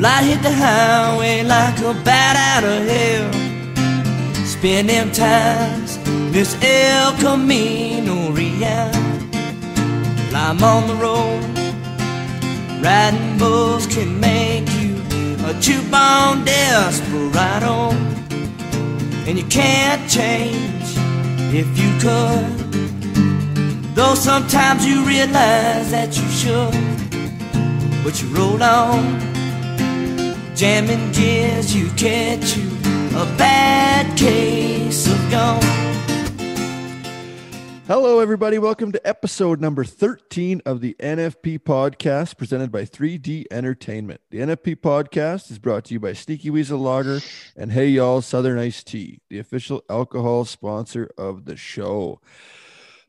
Light hit the highway like a bat out of hell. Spend them times, this El Camino Real. I'm on the road, riding bulls can make you a two-bone desperado. And you can't change if you could. Though sometimes you realize that you should. But you roll on, jamming gears, you catch you a bad case of gone. Hello, everybody. Welcome to episode number 13 of the NFP podcast presented by 3D Entertainment. The NFP podcast is brought to you by Sneaky Weasel Lager and Hey Y'all Southern Iced Tea, the official alcohol sponsor of the show.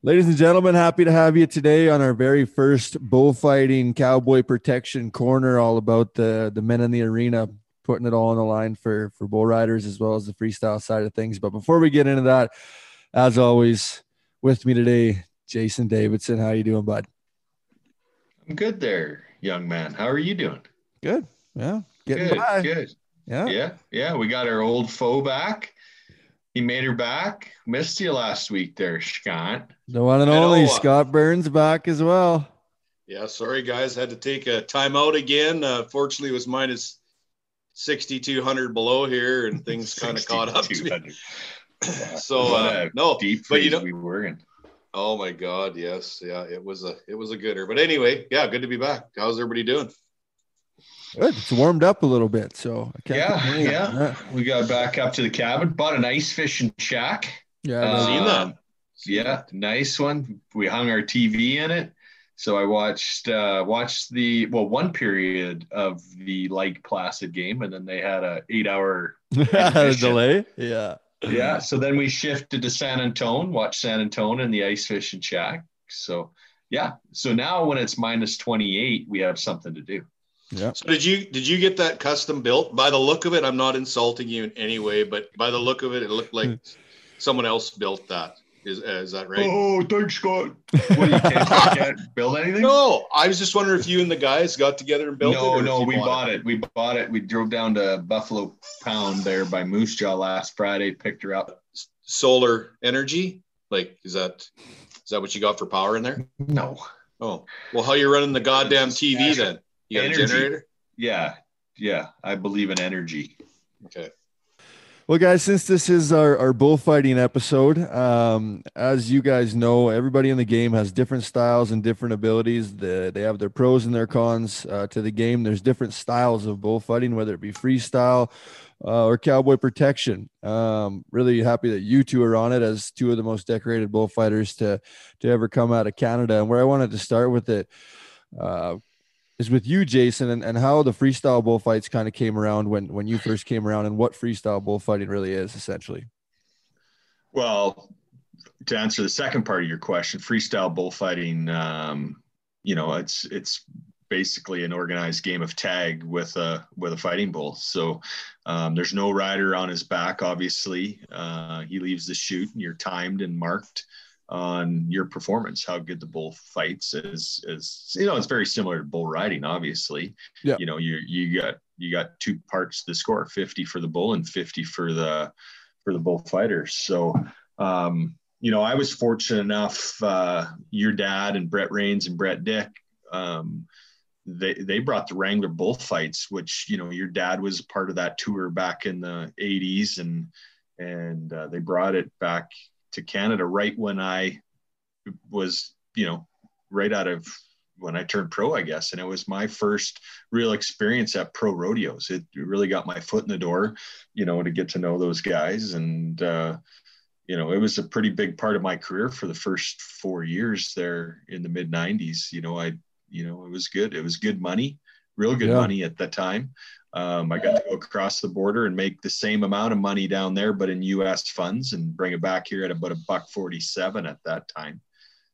Ladies and gentlemen, happy to have you today on our very first bullfighting cowboy protection corner, all about the, the men in the arena, putting it all on the line for, for bull riders as well as the freestyle side of things. But before we get into that, as always, with me today, Jason Davidson. How you doing, bud? I'm good there, young man. How are you doing? Good. Yeah. Getting good. by. Good. Yeah. Yeah. Yeah. We got our old foe back. He made her back. Missed you last week there, Scott. The one and I know, only uh, Scott Burns back as well. Yeah, sorry guys, had to take a timeout again. Uh, fortunately, it was minus 6,200 below here, and things kind of caught up to me. So uh, no, deep but you freeze know, we were in. oh my God, yes, yeah, it was a it was a gooder. But anyway, yeah, good to be back. How's everybody doing? Good. It's warmed up a little bit, so I can't Yeah, yeah. We got back up to the cabin, bought an ice fishing shack. Yeah. I know. Seen that. Yeah, nice one. We hung our TV in it. So I watched uh watched the well one period of the Lake Placid game and then they had a eight hour delay. Yeah. yeah. So then we shifted to San Antone, watched San Antone and the ice fishing shack. So yeah. So now when it's minus 28, we have something to do. Yeah. So did you did you get that custom built? By the look of it, I'm not insulting you in any way, but by the look of it, it looked like someone else built that. Is is that right? Oh, thanks, Scott. What you can't, can't build anything? No, I was just wondering if you and the guys got together and built it. no, no, we bought it. We bought it. We drove down to Buffalo Pound there by Moose Jaw last Friday, picked her up. Solar energy, like is that is that what you got for power in there? No. Oh, well, how you running the goddamn TV then? You got Energy. a generator? Yeah. Yeah. I believe in energy. Okay. Well, guys, since this is our, our bullfighting episode, um, as you guys know, everybody in the game has different styles and different abilities. The, they have their pros and their cons uh, to the game. There's different styles of bullfighting, whether it be freestyle uh, or cowboy protection. Um, really happy that you two are on it as two of the most decorated bullfighters to to ever come out of Canada. And where I wanted to start with it uh, is with you, Jason, and, and how the freestyle bullfights kind of came around when when you first came around, and what freestyle bullfighting really is essentially. Well, to answer the second part of your question, freestyle bullfighting, um, you know, it's it's basically an organized game of tag with a with a fighting bull. So um, there's no rider on his back. Obviously, uh, he leaves the chute, and you're timed and marked on your performance, how good the bull fights is is you know it's very similar to bull riding. Obviously, Yeah. you know you you got you got two parts to the score: fifty for the bull and fifty for the for the bullfighters. So, um, you know, I was fortunate enough. Uh, your dad and Brett Rains and Brett Dick, um, they they brought the Wrangler bullfights, which you know your dad was part of that tour back in the '80s, and and uh, they brought it back to Canada right when I was, you know, right out of when I turned pro, I guess. And it was my first real experience at pro rodeos. It really got my foot in the door, you know, to get to know those guys. And, uh, you know, it was a pretty big part of my career for the first four years there in the mid 90s. You know, I, you know, it was good. It was good money, real good Yeah. money at the time. Um, I got to go across the border and make the same amount of money down there, but in U.S. funds, and bring it back here at about a buck forty-seven at that time.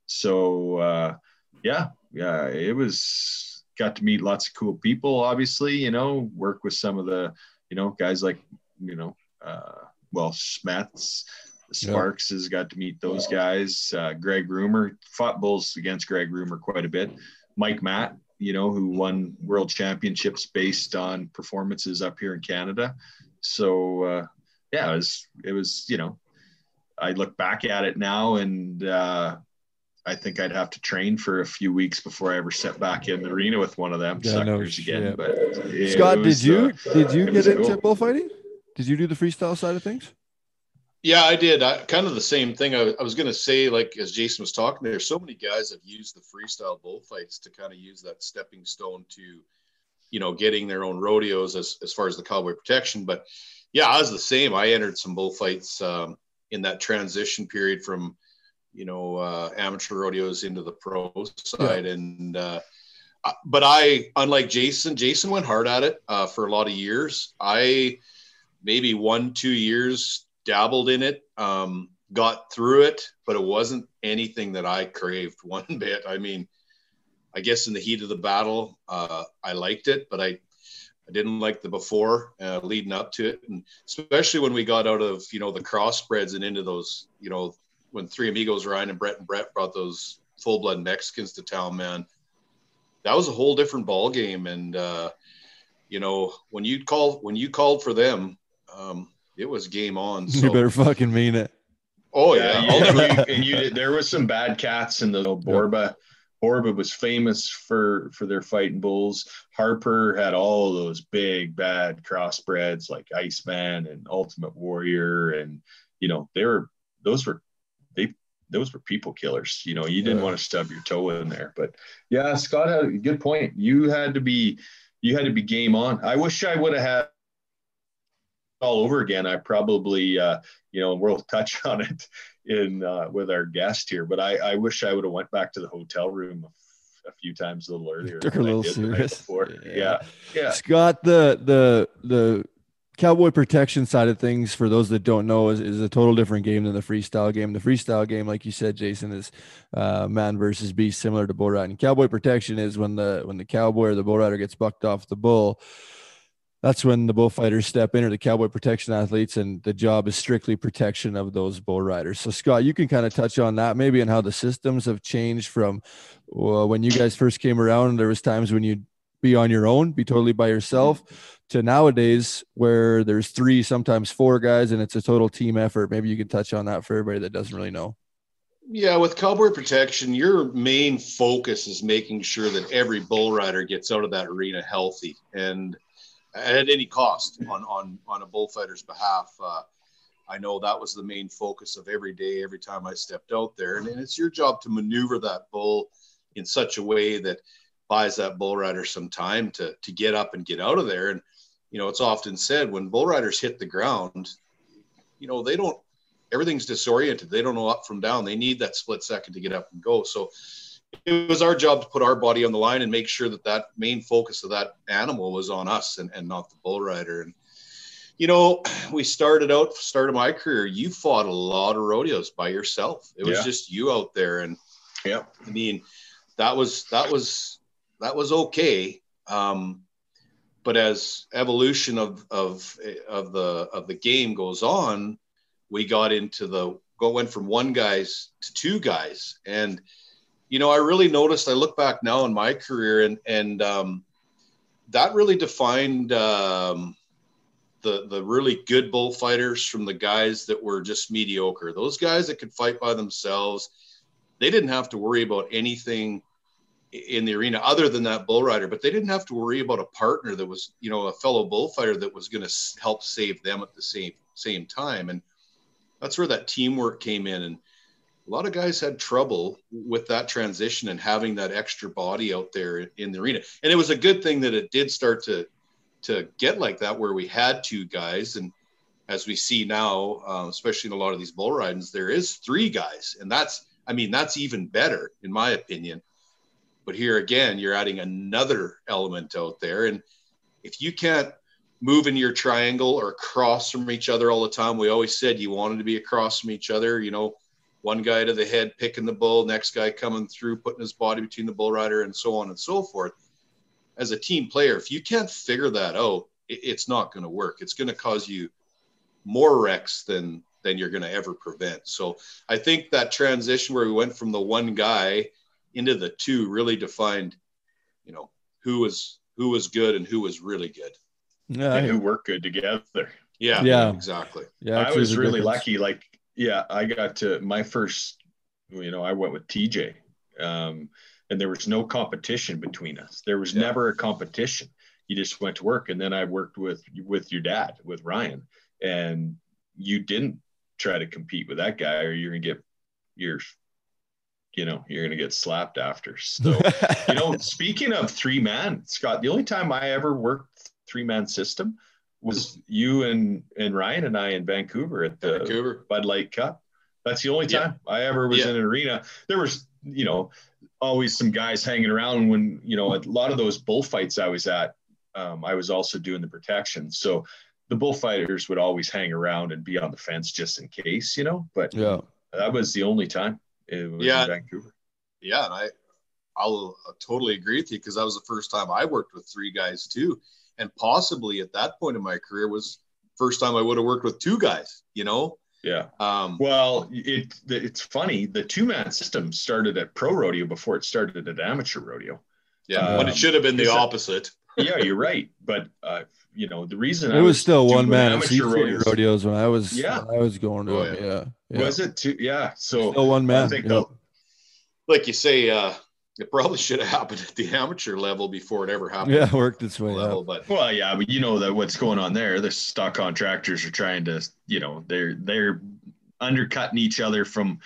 So uh, yeah, yeah, it was got to meet lots of cool people. Obviously, you know, work with some of the you know guys like you know, uh, well, Smets, Yeah. Sparks has got to meet those guys. Uh, Greg Roomer fought bulls against Greg Roomer quite a bit. Mike Matt you know, who won world championships based on performances up here in Canada. So uh, yeah, it was it was you know, I look back at it now and uh, I think I'd have to train for a few weeks before I ever set back in the arena with one of them yeah, suckers no again. But Scott, was, did you uh, did you get into cool. bullfighting? Did you do the freestyle side of things? Yeah, I did. I, kind of the same thing. I, I was going to say, like as Jason was talking, there's so many guys have used the freestyle bullfights to kind of use that stepping stone to, you know, getting their own rodeos as as far as the cowboy protection. But yeah, I was the same. I entered some bullfights um, in that transition period from you know uh, amateur rodeos into the pro side yeah. and uh, but i unlike jason jason went hard at it uh, for a lot of years i maybe one two years dabbled in it um, got through it but it wasn't anything that i craved one bit i mean i guess in the heat of the battle uh, i liked it but i I didn't like the before uh, leading up to it, and especially when we got out of you know the crossbreds and into those you know when Three Amigos Ryan and Brett and Brett brought those full blood Mexicans to town, man, that was a whole different ball game. And uh, you know, when you call when you called for them, um, it was game on. So. You better fucking mean it. Oh yeah, yeah. and you did, there was some bad cats in the Borba. Borba was famous for for their fighting bulls. Harper had all those big bad crossbreds like Iceman and Ultimate Warrior, and you know they were those were they those were people killers. You know, you didn't yeah. want to stub your toe in there. But yeah, Scott had a good point. You had to be you had to be game on. I wish I would have had all over again. I probably uh, you know we'll touch on it in uh, with our guest here, but I, I wish I would have went back to the hotel room a few times a little earlier. Took a little serious. Yeah. yeah. yeah, Scott, the the the cowboy protection side of things for those that don't know is, is a total different game than the freestyle game the freestyle game like you said jason is uh, man versus beast similar to bull riding cowboy protection is when the when the cowboy or the bull rider gets bucked off the bull that's when the bullfighters step in or the cowboy protection athletes and the job is strictly protection of those bull riders so scott you can kind of touch on that maybe and how the systems have changed from well, when you guys first came around there was times when you'd be on your own be totally by yourself mm-hmm. to nowadays where there's three, sometimes four guys, and it's a total team effort. Maybe you can touch on that for everybody that doesn't really know. Yeah, with cowboy protection, your main focus is making sure that every bull rider gets out of that arena healthy and at any cost on on on a bullfighter's behalf. Uh, I know that was the main focus of every day, every time I stepped out there, and, and it's your job to maneuver that bull in such a way that buys that bull rider some time to to get up and get out of there. And you know, it's often said when bull riders hit the ground, you know, they don't, everything's disoriented. They don't know up from down. They need that split second to get up and go. So it was our job to put our body on the line and make sure that that main focus of that animal was on us and, and not the bull rider. And, you know, we started out, started my career, you fought a lot of rodeos by yourself. It was yeah. just you out there. And yeah, I mean, that was, that was, that was okay. Um, but as evolution of of of the of the game goes on, we got into the go went from one guys to two guys, and you know I really noticed. I look back now in my career, and and um, that really defined um, the the really good bullfighters from the guys that were just mediocre. Those guys that could fight by themselves, they didn't have to worry about anything in the arena other than that bull rider but they didn't have to worry about a partner that was you know a fellow bullfighter that was going to help save them at the same same time and that's where that teamwork came in and a lot of guys had trouble with that transition and having that extra body out there in the arena. And it was a good thing that it did start to to get like that where we had two guys. And as we see now uh, especially in a lot of these bull ridings there is three guys. And that's i mean that's even better in my opinion. But here again, you're adding another element out there. And if you can't move in your triangle or cross from each other all the time, we always said you wanted to be across from each other, you know, one guy to the head picking the bull, next guy coming through, putting his body between the bull rider, and so on and so forth. As a team player, if you can't figure that out, it's not going to work. It's going to cause you more wrecks than than you're going to ever prevent. So I think that transition where we went from the one guy into the two really defined you know, who was who was good and who was really good. Yeah, and who worked good together. Yeah, Yeah. exactly. yeah. I was really difference. lucky. Like, yeah, I got to my first, you know, I went with TJ. Um, and there was no competition between us. There was Yeah. never a competition. You just went to work. And then I worked with with your dad, with Ryan. And you didn't try to compete with that guy or you're gonna get your you know, you're gonna get slapped after. So you know, speaking of three man, Scott, the only time I ever worked three man system was you and and Ryan and I in Vancouver at the Vancouver. Bud Light Cup. That's the only Yeah. time I ever was Yeah. in an arena. There was, you know, always some guys hanging around when, you know, a lot of those bullfights I was at, um, I was also doing the protection. So the bullfighters would always hang around and be on the fence just in case, you know, but yeah. that was the only time it was Yeah. in Vancouver. Yeah, and I I'll uh, totally agree with you because that was the first time I worked with three guys too, and possibly at that point in my career was first time I would have worked with two guys. You know, Yeah. um, Well, it it's funny. The two man system started at pro rodeo before it started at amateur rodeo. yeah, when um, it should have been the is that- opposite. Yeah, you're right. But uh, you know, the reason It I was still one man amateur rodeos- rodeos when I was Yeah. I was going to Oh, them. Yeah. yeah. Was it two? Yeah. So still one man? I think yeah. the, Like you say, uh, it probably should have happened at the amateur level before it ever happened. yeah, at worked its way level, up. but well, yeah, but you know that what's going on there. The stock contractors are trying to, you know, they're they're undercutting each other from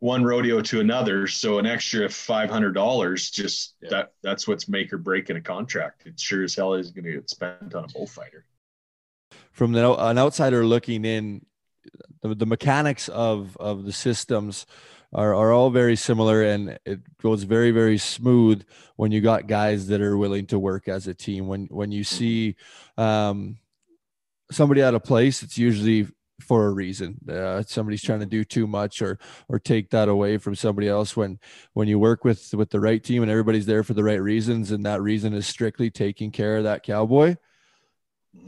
one rodeo to another. So an extra five hundred dollars, just Yeah. that that's what's make or break in a contract. It sure as hell is going to get spent on a bullfighter. From the, an outsider looking in, the, the mechanics of of the systems are, are all very similar and it goes very very smooth when you got guys that are willing to work as a team when when you see um, somebody out of place it's usually for a reason uh, somebody's trying to do too much or or take that away from somebody else when when you work with with the right team and everybody's there for the right reasons and that reason is strictly taking care of that cowboy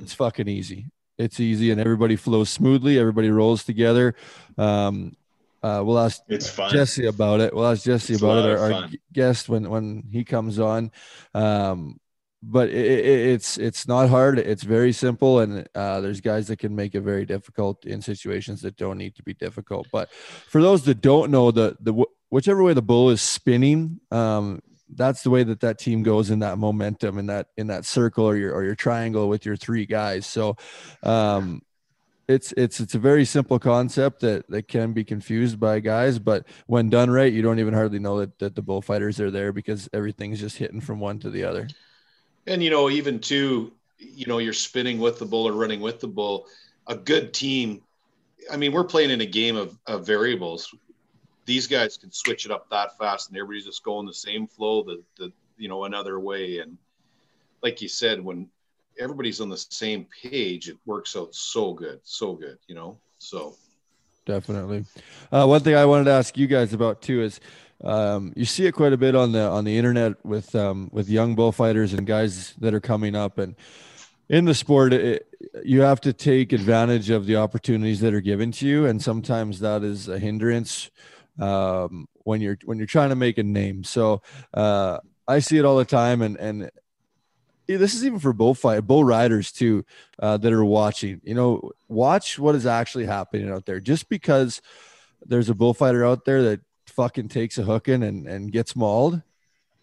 it's fucking easy. It's easy and everybody flows smoothly. Everybody rolls together. Um, uh, we'll ask It's fun. Jesse about it. We'll ask Jesse It's about it, our, our guest when when he comes on. Um, but it, it, it's it's not hard. It's very simple, and uh, there's guys that can make it very difficult in situations that don't need to be difficult. But for those that don't know, the the whichever way the bull is spinning, um, that's the way that that team goes in that momentum in that in that circle or your or your triangle with your three guys. So um it's it's it's a very simple concept that that can be confused by guys, but when done right, you don't even hardly know that, that the bullfighters are there because everything's just hitting from one to the other. And you know, even too, you know, you're spinning with the bull or running with the bull. A good team. I mean, we're playing in a game of, of variables. These guys can switch it up that fast, and everybody's just going the same flow, the the you know another way. And like you said, when everybody's on the same page, it works out so good, so good. You know, so Definitely. Uh, one thing I wanted to ask you guys about too is um, you see it quite a bit on the on the internet with um, with young bullfighters and guys that are coming up and in the sport it, you have to take advantage of the opportunities that are given to you and sometimes that is a hindrance um, when you're when you're trying to make a name so uh, i see it all the time and and this is even for bullfight bull riders too uh, that are watching you know watch what is actually happening out there just because there's a bullfighter out there that fucking takes a hooking and and gets mauled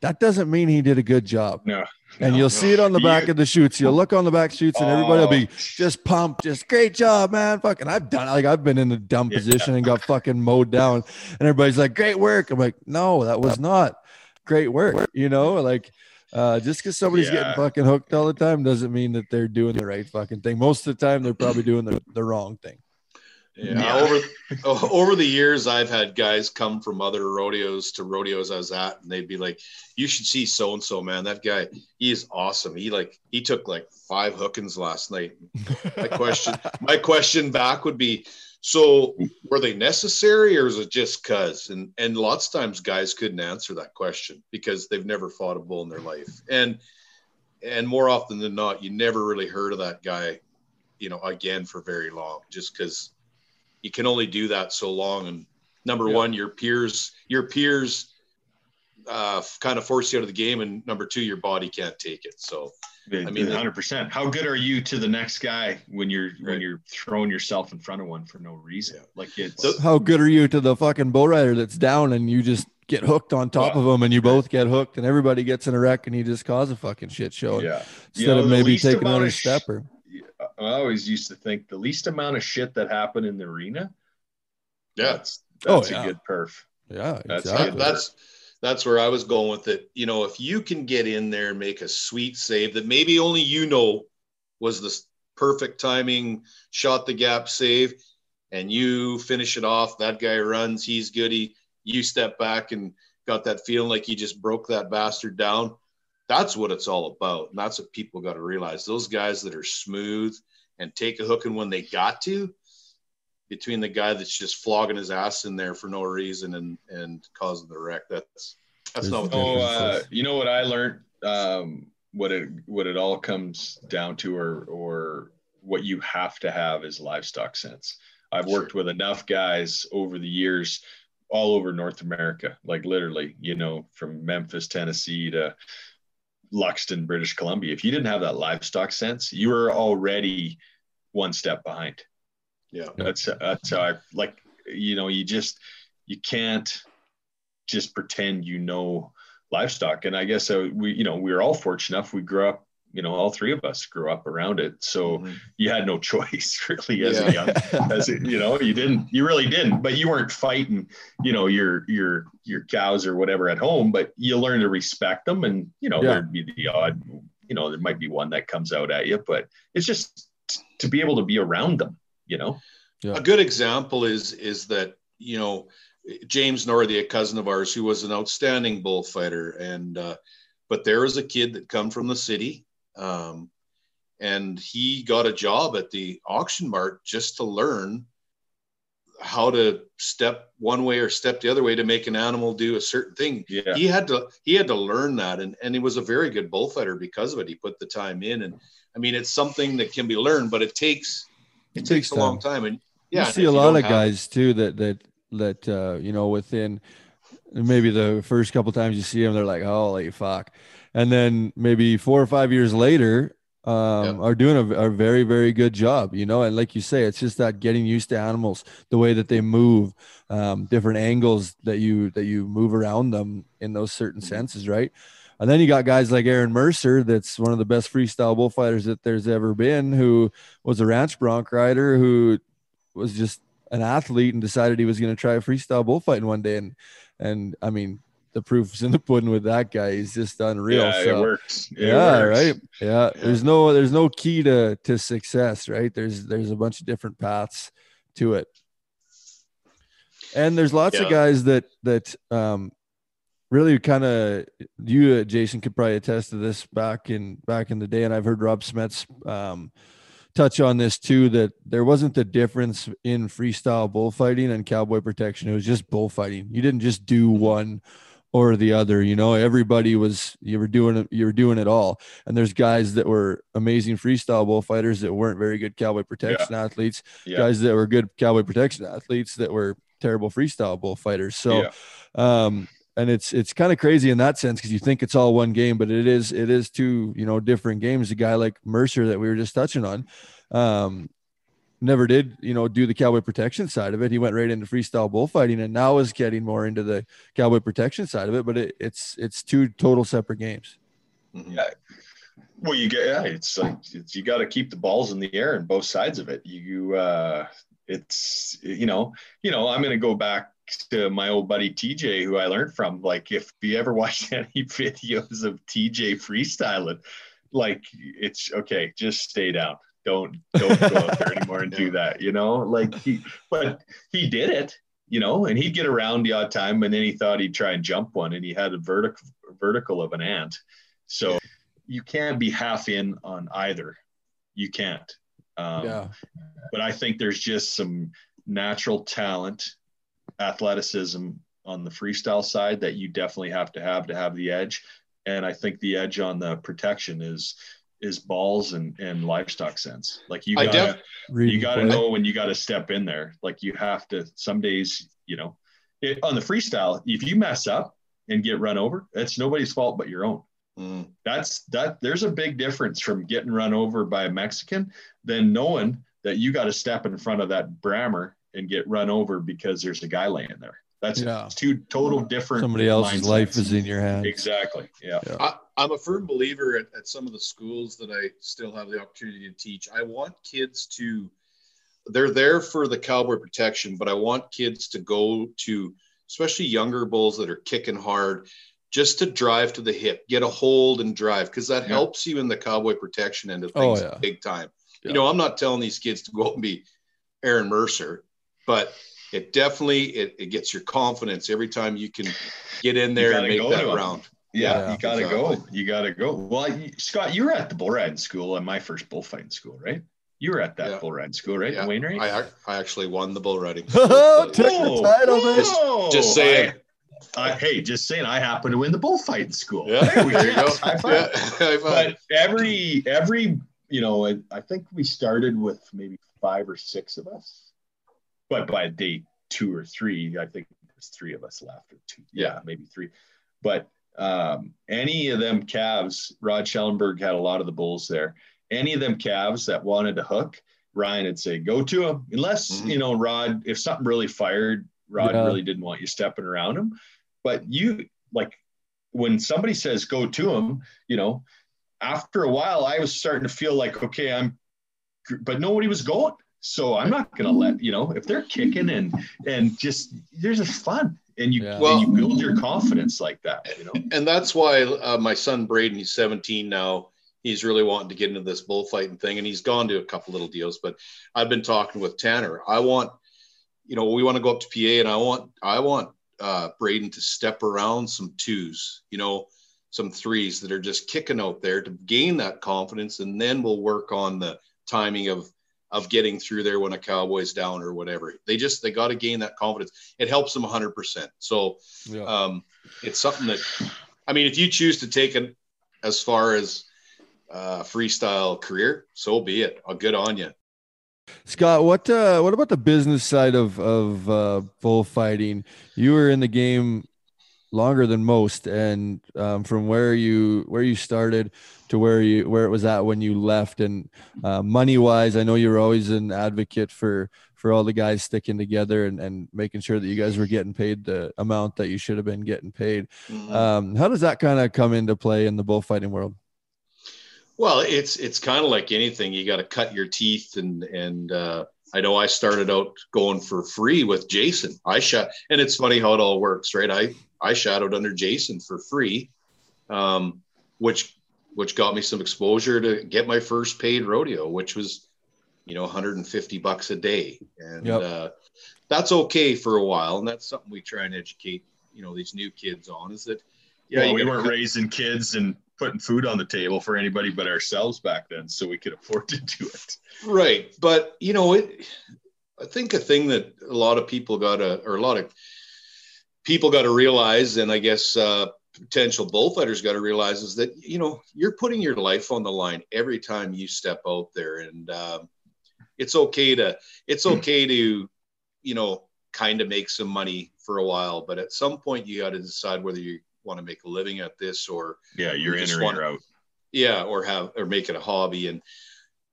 that doesn't mean he did a good job No. and No, you'll no. see it on the back You- of the chutes. You'll look on the back chutes, and everybody will be Oh. just pumped, just great job, man. Fucking, I've done like I've been in a dumb Yeah. position and got fucking mowed down, and everybody's like, "Great work." I'm like, "No, that was not great work." You know, like uh, just because somebody's getting fucking hooked all the time doesn't mean that they're doing the right fucking thing. Most of the time, they're probably doing the, the wrong thing. Yeah, Yeah. over over the years, I've had guys come from other rodeos to rodeos I was at, and they'd be like, "You should see so and so, man. That guy, he is awesome. He like he took like five hookings last night." My question, my question back would be, so were they necessary, or is it just cause? And and lots of times, guys couldn't answer that question because they've never fought a bull in their life, and and more often than not, you never really heard of that guy, you know, again for very long, just because you can only do that so long. And number Yeah. one, your peers, your peers, uh, kind of force you out of the game, and number two, your body can't take it. So, I mean, hundred percent. How good are you to the next guy when you're Right. when you're throwing yourself in front of one for no reason? Like it's So- How good are you to the fucking bow rider that's down and you just get hooked on top of him and you both get hooked and everybody gets in a wreck and you just cause a fucking shit show yeah. instead You know, of maybe taking amount another of sh- stepper. I always used to think the least amount of shit that happened in the arena. yeah, That's Oh, yeah. a good perf. Yeah, That's exactly. good. that's that's where I was going with it. You know, if you can get in there and make a sweet save that maybe only you know was the perfect timing, shot the gap save, and you finish it off. That guy runs, he's good. He, you step back and got that feeling like you just broke that bastard down. That's what it's all about, and that's what people got to realize. Those guys that are smooth and take a hook, and when they got to, between the guy that's just flogging his ass in there for no reason and and causing the wreck. That's that's There's not what Oh, uh, you know what I learned? Um, what it what it all comes down to, or or what you have to have is livestock sense. I've worked with enough guys over the years, all over North America, like literally, you know, from Memphis, Tennessee to Luxton, British Columbia. If you didn't have that livestock sense, you were already one step behind. Yeah. That's that's how I like. You know, you just you can't just pretend you know livestock. And I guess uh, we, you know, we were all fortunate enough. We grew up. You know, all three of us grew up around it, so Mhm. you had no choice really as Yeah. a young as a, you know you didn't you really didn't but you weren't fighting you know your your your cows or whatever at home but you learn to respect them and you know Yeah. there'd be the odd you know there might be one that comes out at you but it's just t- to be able to be around them you know Yeah. A good example is is that you know James Northey, a cousin of ours, who was an outstanding bullfighter, and uh, but there was a kid that come from the city, um, and he got a job at the auction mart just to learn how to step one way or step the other way to make an animal do a certain thing. yeah He had to he had to learn that, and and he was a very good bullfighter because of it. He put the time in, and I mean it's something that can be learned, but it takes it, takes a long time. And yeah, you see a lot of guys too that that that uh you know within maybe the first couple times you see them they're like holy fuck and then maybe four or five years later um are doing a, a very very good job you know and like you say it's just that getting used to animals the way that they move um different angles that you that you move around them in those certain Mhm. senses right and then you got guys like Aaron Mercer, that's one of the best freestyle bullfighters that there's ever been, who was a ranch bronc rider who was just an athlete and decided he was going to try freestyle bullfighting one day. And, and I mean, the proof's in the pudding with that guy. He's just unreal. yeah so, it works It yeah, works. right. Yeah. Yeah. There's no, there's no key to, to success, right? There's, there's a bunch of different paths to it. And there's lots of guys that, that, um, really kind of you uh, jason could probably attest to this back in back in the day and i've heard rob smets um touch on this too that there wasn't the difference in freestyle bullfighting and cowboy protection. It was just bullfighting. You didn't just do one or the other you know? Everybody was you were doing it you were doing it all. And there's guys that were amazing freestyle bullfighters that weren't very good cowboy protection athletes yeah. guys that were good cowboy protection athletes that were terrible freestyle bullfighters. So Yeah. um and it's it's kind of crazy in that sense because you think it's all one game but it is it is two you know different games a guy like mercer that we were just touching on um never did you know do the cowboy protection side of it he went right into freestyle bullfighting and now is getting more into the cowboy protection side of it but it, it's it's two total separate games Mhm. Yeah. Well, you get yeah. It's like it's, you got to keep the balls in the air on both sides of it. You, uh, it's you know, you know. I'm gonna go back to my old buddy TJ, who I learned from. Like, if you ever watched any videos of TJ freestyling, like it's okay. Just stay down. Don't don't go up there anymore and do that. You know, like he, but he did it. You know, and he'd get around the odd time, and then he thought he'd try and jump one, and he had a vertical vertical of an ant. So you can't be half in on either. You can't. Um, yeah But I think there's just some natural talent, athleticism on the freestyle side that you definitely have to have to have the edge. And I think the edge on the protection is is balls and and livestock sense. Like you gotta def- you got to know when you got to step in there. Like you have to. Some days, you know, it, on the freestyle, if you mess up, and get run over, it's nobody's fault but your own. Mm. That's that. There's a big difference from getting run over by a Mexican than knowing that you got to step in front of that Brahma and get run over because there's a guy laying there. That's Yeah. two total different. Somebody else's mindsets. life is in your hands. Exactly. Yeah. I, I'm a firm believer at, at some of the schools that I still have the opportunity to teach. I want kids to, they're there for the cowboy protection, but I want kids to go to, especially younger bulls that are kicking hard, just to drive to the hip, get a hold and drive, because that Yeah. helps you in the cowboy protection end of Oh, things yeah. big time. Yeah. You know, I'm not telling these kids to go out and be Aaron Mercer, but it definitely it, it gets your confidence every time you can get in there and make go that round. Yeah, Yeah, you gotta exactly. go. You gotta go. Well, you, Scott, you were at the bull riding school and my first bullfighting school, right? You were at that Yeah. bull riding school, right? Yeah. Wainwright. I I actually won the bull riding. Took Whoa, the title, man. Just- just saying. I, I, hey, just saying. I happen to win the bullfighting school. Yeah, There we there you go. High five. Yeah, high five. But every every you know, I, I think we started with maybe five or six of us, but by day two or three, I think there's three of us left, or two, yeah, maybe three. But um, any of them calves, Rod Schellenberg had a lot of the bulls there. Any of them calves that wanted to hook, Ryan would say, "Go to them." Unless Mhm. you know, Rod, if something really fired, Rod Yeah. really didn't want you stepping around him. But you like when somebody says go to him, you know, after a while, I was starting to feel like, okay, I'm, but nobody was going. So I'm not going to let, you know, if they're kicking and, and just, there's just fun and you, Yeah. and you build your confidence like that, you know? and that's why uh, my son Braden, he's 17 now. He's really wanting to get into this bullfighting thing, and he's gone to a couple little deals. But I've been talking with Tanner. I want, you know, we want to go up to PA, and I want, I want uh, Braden to step around some twos, you know, some threes that are just kicking out there to gain that confidence, and then we'll work on the timing of of getting through there when a cowboy's down or whatever. They just they got to gain that confidence. It helps them 100%. So Yeah. um, it's something that I mean, if you choose to take it as far as uh, freestyle career, so be it. Uh, good on you. Scott, what uh, what about the business side of of uh, bullfighting? You were in the game longer than most, and um, from where you where you started to where you where it was at when you left, and uh, money wise, I know you were always an advocate for for all the guys sticking together and, and making sure that you guys were getting paid the amount that you should have been getting paid. Um, how does that kind of come into play in the bullfighting world? Well, it's it's kind of like anything. You got to cut your teeth, and and uh, I know I started out going for free with Jason. I shot, and it's funny how it all works, right? I I shadowed under Jason for free, um, which which got me some exposure to get my first paid rodeo, which was you know 150 bucks a day, and Yep. uh, that's okay for a while, and that's something we try and educate you know these new kids on is that Yeah, you we weren't raising kids and putting food on the table for anybody but ourselves back then. So we could afford to do it. Right. But, you know, it, I think a thing that a lot of people got to, or a lot of people got to realize, and I guess uh, potential bullfighters got to realize is that, you know, you're putting your life on the line every time you step out there. And um, it's okay to, it's okay to, you know, kind of make some money for a while. But at some point, you got to decide whether you want to make a living at this or, Yeah, you're in or want- out. yeah or have or make it a hobby. And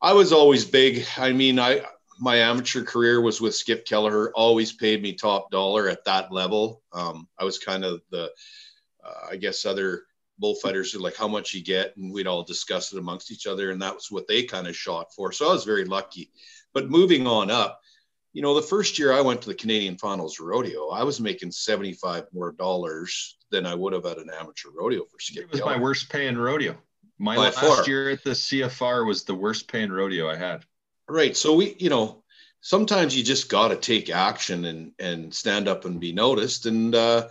i was always big i mean i my amateur career was with skip kelleher always paid me top dollar at that level. Um, i was kind of the uh, i guess other bullfighters are like how much you get? And we'd all discuss it amongst each other and that was what they kind of shot for. So i was very lucky. But moving on up you know the first year i went to the canadian finals rodeo i was making 75 more dollars than i would have at an amateur rodeo for skip It was my worst paying rodeo. My By last far. year at the CFR was the worst paying rodeo I had. Right. So we, you know, sometimes you just got to take action and and stand up and be noticed. And uh,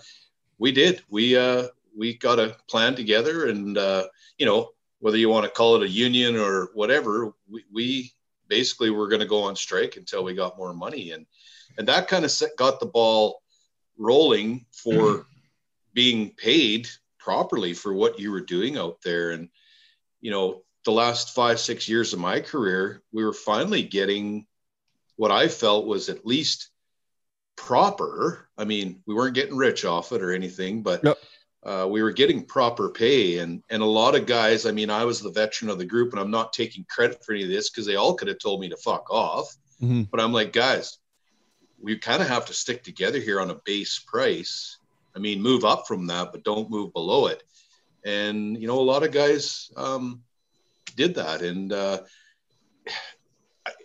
we did. We uh, we got a plan together, and uh, you know, whether you want to call it a union or whatever, we, we basically we're going to go on strike until we got more money, and and that kind of set, got the ball rolling for mm-hmm. being paid properly for what you were doing out there, and you know the last five six years of my career we were finally getting what i felt was at least proper. I mean we weren't getting rich off it or anything but. Uh, we were getting proper pay. And and a lot of guys i mean i was the veteran of the group and i'm not taking credit for any of this because they all could have told me to fuck off. Mhm. but i'm like guys we kind of have to stick together here on a base price. I mean move up from that but don't move below it. And you know a lot of guys um, did that. And uh,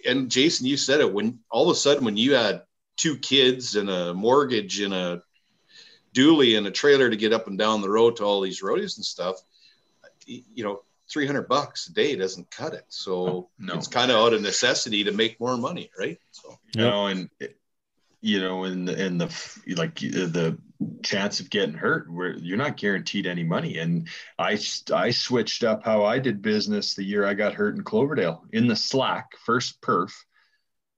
and jason you said it when all of a sudden when you had two kids and a mortgage and a dually and a trailer to get up and down the road to all these roadies and stuff, you know, 300 bucks a day doesn't cut it. So No. it's kind of out of necessity to make more money, right? So you know, and you know, in the in the like the chance of getting hurt, where you're not guaranteed any money. And I I switched up how I did business the year I got hurt in Cloverdale in the slack first perf,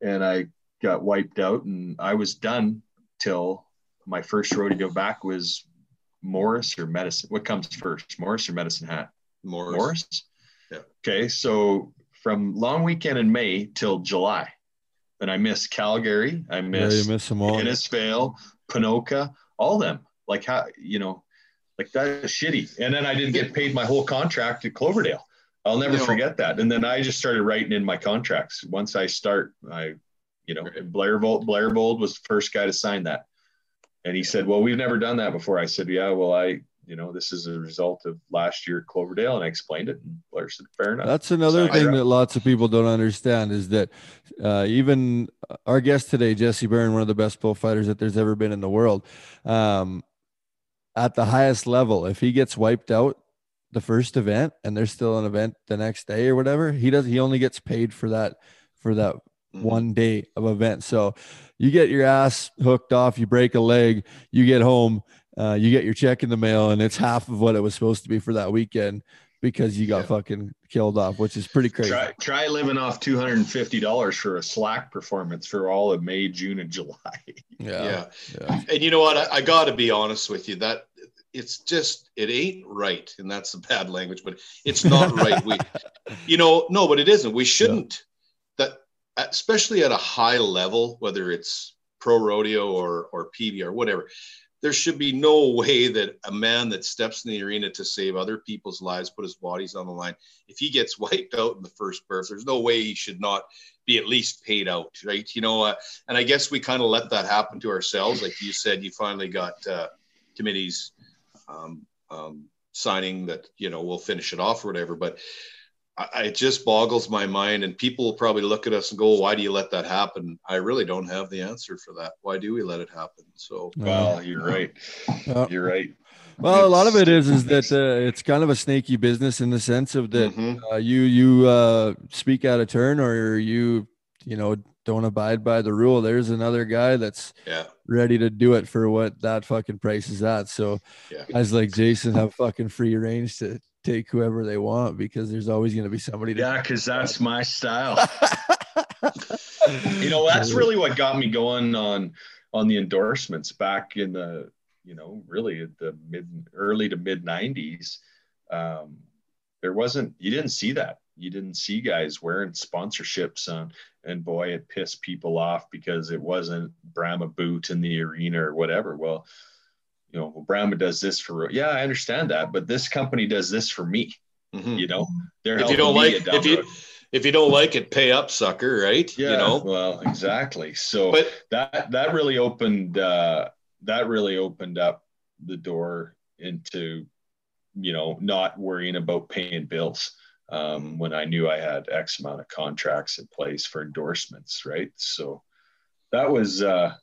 and I got wiped out, and I was done till my first rodeo back was Morris or medicine. What comes first, Morris or medicine hat? more Morris. Yeah. Okay, so from long weekend in May till July, and I missed Calgary. I Yeah, you missed miss them all. Innisfail, Ponoka, all them. Like how you know, like that is shitty. And then I didn't get paid my whole contract at Cloverdale. I'll never No. forget that. And then I just started writing in my contracts. Once I start, I, you know, Blair Bold, Blair Bold was the first guy to sign that. And he said, "Well, we've never done that before." I said, "Yeah, well, I, you know, this is a result of last year at Cloverdale," and I explained it. And Blair said, "Fair enough." That's another So thing that lots of people don't understand is that uh, even our guest today, Jesse Byrne, one of the best bullfighters that there's ever been in the world, um, at the highest level, if he gets wiped out the first event and there's still an event the next day or whatever, he does. He only gets paid for that for that Mhm. one day of event. So you get your ass hooked off, you break a leg, you get home, uh, you get your check in the mail, and it's half of what it was supposed to be for that weekend because you got Yeah. fucking killed off, which is pretty crazy. Try, try living off two hundred and fifty dollars for a slack performance for all of May, June, and July. Yeah. yeah. yeah. And you know what? I, I got to be honest with you. That it's just it ain't right, and that's the bad language, but it's not right. We, you know, no, but it isn't. We shouldn't. Especially at a high level, whether it's pro rodeo or or PB or whatever, there should be no way that a man that steps in the arena to save other people's lives, put his bodies on the line, if he gets wiped out in the first birth, there's no way he should not be at least paid out, right? You know, uh, and I guess we kind of let that happen to ourselves. Like you said, you finally got uh, committees um, um, signing that you know we'll finish it off or whatever. But I, it just boggles my mind, and people will probably look at us and go, "Why do you let that happen?" I really don't have the answer for that. Why do we let it happen? So Well, you're right. You're right. Well, a lot of It's- is is that uh, it's kind of a snaky business in the sense of that Mhm. uh, you you uh, speak out of turn or you you know don't abide by the rule. There's another guy that's yeah, ready to do it for what that fucking price is at. So Yeah. guys like Jason have fucking free range to take whoever they want because there's always going to be somebody to Yeah, because that's my style. you know, that's really what got me going on on the endorsements back in the, you know, really the mid early to mid '90s. Um, there wasn't, you didn't see that. You didn't see guys wearing sponsorships on, and boy, it pissed people off because it wasn't Brahma boot in the arena or whatever. Well, you know, well, Brahma does this for, real. yeah, I understand that, but this company does this for me. Mhm. You know, they're if you don't like if you road. if you don't like it, pay up, sucker. Right? Yeah, You know. well, exactly. So But that that really opened uh, that really opened up the door into you know not worrying about paying bills um, when I knew I had X amount of contracts in place for endorsements, right? So that was uh,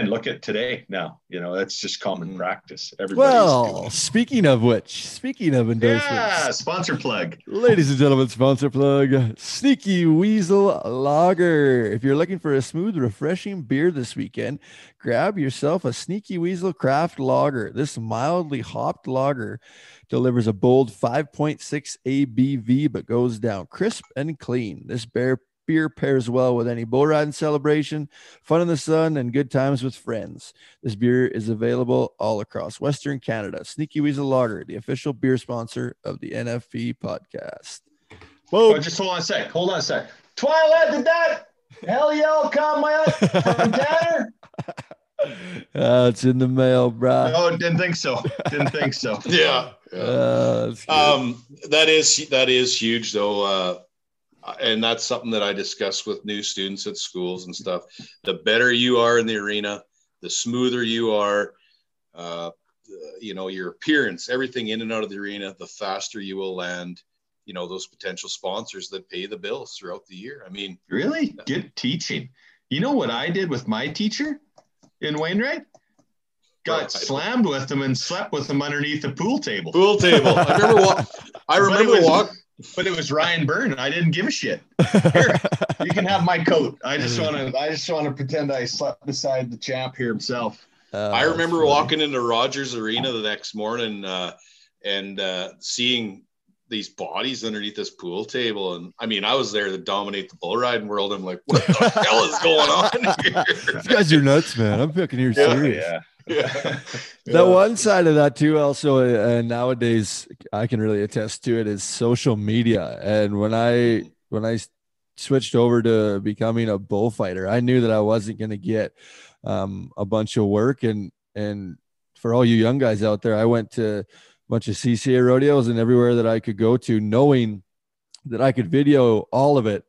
and look at today now. You know that's just common Mhm. practice. Everybody's well, doing. speaking of which, speaking of endorsements, Yeah, sponsor plug. Ladies and gentlemen, sponsor plug Sneaky Weasel Lager. If you're looking for a smooth, refreshing beer this weekend, grab yourself a Sneaky Weasel Craft Lager. This mildly hopped lager delivers a bold 5.6 ABV, but goes down crisp and clean. This bear beer pairs well with any bull riding celebration, fun in the sun, and good times with friends. This beer is available all across Western Canada. Sneaky Weasel Lager, the official beer sponsor of the NFP podcast. Oh, Boom. just hold on a sec. Hold on a sec. Twilight, did that hell yell come my from Tanner? Uh, it's in the mail, bro. No, didn't think so. Didn't think so. Yeah. yeah. Uh, that's good. Um, that is that is huge though, uh, and that's something that I discuss with new students at schools and stuff. The better you are in the arena, the smoother you are. Uh, you know your appearance, everything in and out of the arena, the faster you will land. You know those potential sponsors that pay the bills throughout the year. I mean, Really good teaching. You know what I did with my teacher in Wainwright? Got Right. slammed with him and slept with him underneath the pool table. pool table. I remember walk. I remember was- walk. But it was Ryan Byrne. I didn't give a shit. Here, you can have my coat. I just want to. I just want to pretend I slept beside the champ here himself. Uh, I remember funny. walking into Rogers Arena the next morning uh, and uh, seeing these bodies underneath this pool table. And I mean, I was there to dominate the bull riding world. I'm like, what the hell is going on here? These guys are nuts, man. I'm fucking here Yeah, serious. yeah. The one side of that too, also, uh, and nowadays I can really attest to it is social media. And when I when i switched over to becoming a bullfighter, I knew that I wasn't going to get um, a bunch of work. And and for all you young guys out there, I went to a bunch of CCA rodeos and everywhere that I could go to, knowing that I could video all of it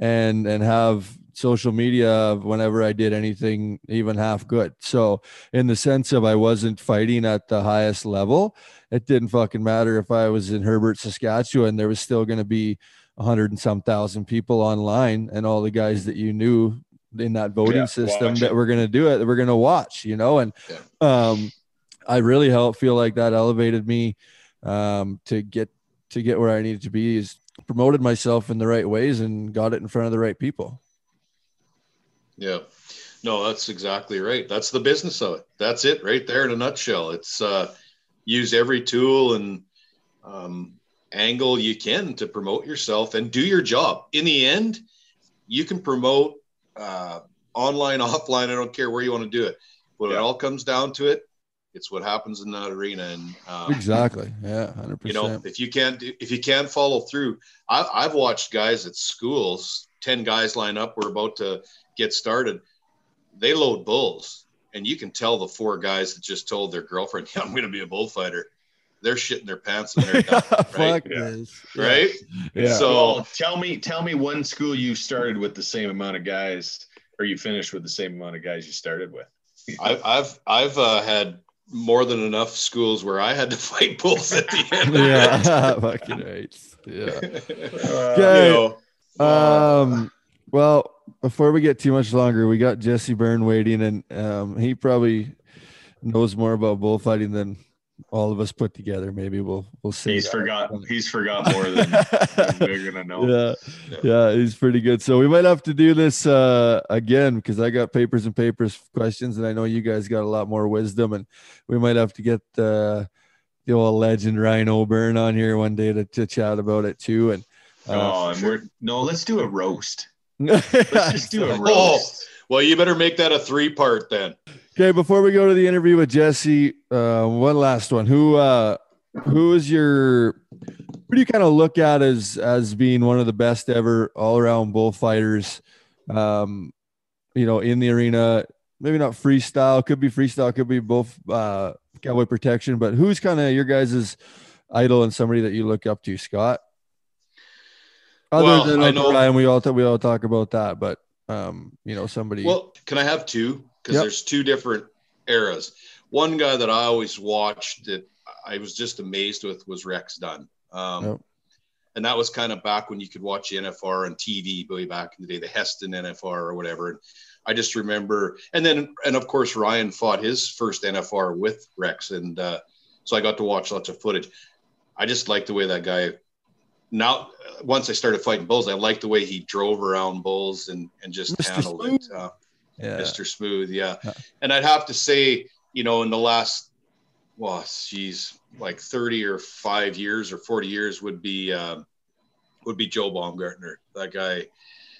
and and have social media whenever I did anything even half good. So in the sense of I wasn't fighting at the highest level, it didn't fucking matter if I was in Herbert, Saskatchewan. There was still going to be a hundred and some thousand people online, and all the guys that you knew in that voting Yeah, system that watching. were going to do it, that were going to watch, you know. And um, I really helped feel like that elevated me um, to get to get where I needed to be. Is promoted myself in the right ways and got it in front of the right people. Yeah. No, that's exactly right. That's the business of it. That's it right there in a nutshell. It's uh, use every tool and um, angle you can to promote yourself and do your job. In the end, you can promote uh, online, offline. I don't care where you want to do it. When it all comes down to it, it's what happens in that arena. And um, Exactly. Yeah, 100% you know if you can't do, if you can't follow through I, i've watched guys at schools 10 guys line up we're about to get started they load bulls and you can tell the four guys that just told their girlfriend yeah i'm going to be a bullfighter they're shitting their pants and they're done, right Fuck Yeah. this. right Yeah. So- Well, tell me, tell me one school you started with the same amount of guys, or you finished with the same amount of guys you started with. I, i've i've uh, had more than enough schools where i had to fight bulls at the end yeah, fucking right. Yeah. Uh, Okay. you know Um. Well, before we get too much longer, we got Jesse Byrne waiting, and um, he probably knows more about bullfighting than all of us put together. Maybe we'll we'll say he's forgot. He's forgot more than, than we're gonna know. yeah, yeah, he's pretty good. So we might have to do this uh, again because I got papers and papers questions, and I know you guys got a lot more wisdom, and we might have to get uh, the old legend Ryan O'Byrne on here one day to, to chat about it too. And Oh, uh, and we're no. Let's do a roast. Okay, Let's just do a Oh. roast. well you better make that a three part then Okay, before we go to the interview with Jesse, uh, one last one. Who uh, who is your who do you kind of look at as as being one of the best ever all around bullfighters? Um, you know, in the arena, maybe not freestyle, could be freestyle, could be both uh cowboy protection, but who's kind of your guys' idol and somebody that you look up to, Scott? Other Well, than I know- Ryan, we all we all talk about that, but um, you know, somebody Well, can I have two? Because Yep. there's two different eras. One guy that I always watched that I was just amazed with was Rex Dunn. Um, Yep. And that was kind of back when you could watch the NFR on TV way back in the day, the Heston NFR or whatever. And I just remember, and then, and of course, Ryan fought his first NFR with Rex. And uh, so I got to watch lots of footage. I just like the way that guy now once I started fighting bulls, I liked the way he drove around bulls and and just Mr. handled it. Uh, yeah. Mr. Smooth, yeah. Yeah. And I'd have to say, you know, in the last, well, geez, like thirty or five years or forty years would be um, would be Joe Baumgartner. That guy,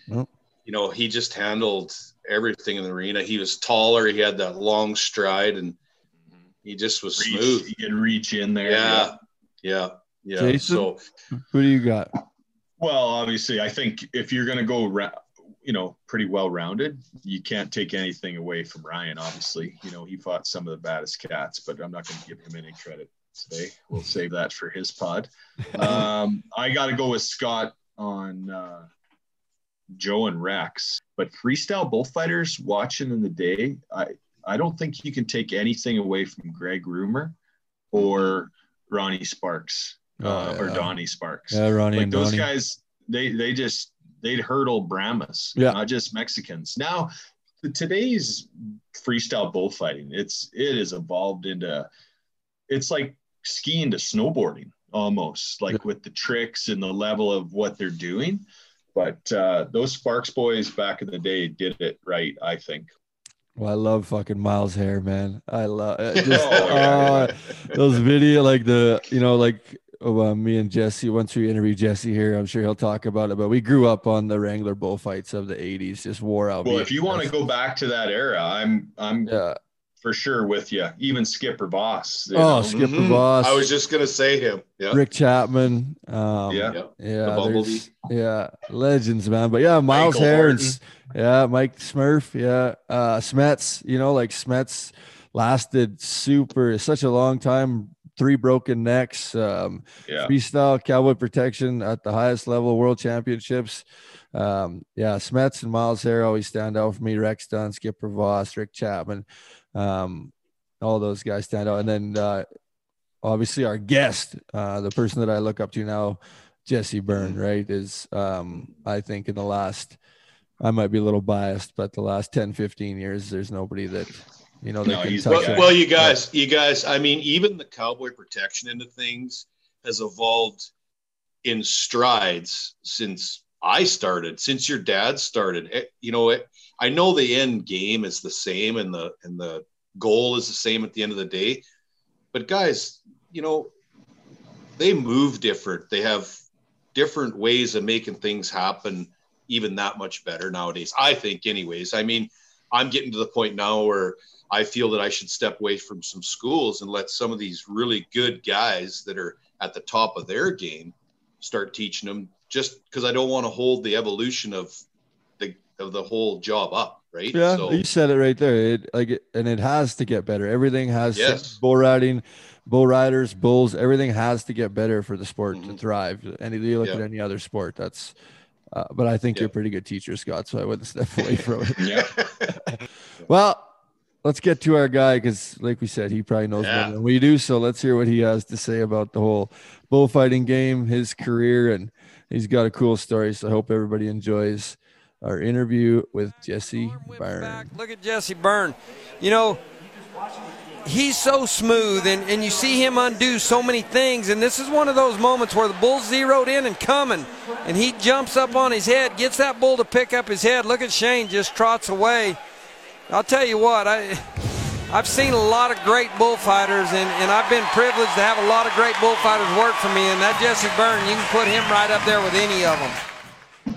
Yep. you know, he just handled everything in the arena. He was taller. He had that long stride, and he just was Reach, smooth. He could reach in there. Yeah, yeah, yeah. Jason? So Who do you got? Well, obviously, I think if you're going to go ra- you know, pretty well rounded. You can't take anything away from Ryan, obviously. You know, he fought some of the baddest cats, but I'm not going to give him any credit today. We'll save that for his pod. Um, I got to go with Scott on uh, Joe and Rex. But freestyle bullfighters watching in the day, I, I don't think you can take anything away from Greg Rumer or Ronnie Sparks uh, oh, yeah. or Donnie Sparks. Yeah, Ronnie like those Donnie. guys, they they just they'd hurdle Brahmas, yeah. not just Mexicans. Now, today's freestyle bullfighting, it's it has evolved into it's like skiing to snowboarding almost, like yeah. with the tricks and the level of what they're doing. But uh, those Sparks boys back in the day did it right, I think. Well, I love fucking Miles Hare, man. I love just oh, yeah, uh, those video, like the you know, like oh, uh, me and Jesse. Once we interview Jesse here, I'm sure he'll talk about it. But we grew up on the Wrangler bullfights of the '80s, just wore out. Well, if you want to go back to that era, I'm I'm yeah for sure with you. Even Skipper Voss. Oh, know? Skipper mm-hmm. Voss. I was just gonna say him. Yeah. Rick Chapman. Um, yeah. Yeah. Yeah. Legends, man. But yeah, Miles Harris. yeah, Mike Smurf. Yeah. Uh, Smets. You know, like Smets lasted super such a long time. Three broken necks. Um, yeah. Freestyle cowboy protection at the highest level, world championships. Um, yeah, Smets and Miles Hare always stand out for me. Rex Dunn, Skipper Voss, Rick Chapman. Um, all those guys stand out. And then uh, obviously our guest, uh, the person that I look up to now, Jesse Byrne, right, is um, I think in the last, I might be a little biased, but the last 10, 15 years, there's nobody that, you know, that no, can touch well, well, you guys, you guys, I mean, even the cowboy protection into things has evolved in strides since I started, since your dad started. Eh, you know, it, I know the end game is the same and the and the goal is the same at the end of the day. But guys, you know, they move different. They have different ways of making things happen even that much better nowadays. I think anyways. I mean, I'm getting to the point now where I feel that I should step away from some schools and let some of these really good guys that are at the top of their game start teaching them just because I don't want to hold the evolution of the of the whole job up, right? Yeah, so, you said it right there. It like and it has to get better. Everything has yes. bull riding, bull riders, bulls. Everything has to get better for the sport mm-hmm. to thrive. And you look yeah. at any other sport, that's. Uh, but I think yeah. you're a pretty good teacher, Scott. So I wouldn't step away from it. yeah. well, let's get to our guy because, like we said, he probably knows yeah. more than we do. So let's hear what he has to say about the whole bullfighting game, his career, and he's got a cool story. So I hope everybody enjoys our interview with Jesse Byrne. Look at Jesse Byrne. You know, he's so smooth, and, and you see him undo so many things. And this is one of those moments where the bull's zeroed in and coming, and he jumps up on his head, gets that bull to pick up his head. Look at Shane just trots away. I'll tell you what, I. I've seen a lot of great bullfighters, and, and I've been privileged to have a lot of great bullfighters work for me. And that Jesse Byrne, you can put him right up there with any of them.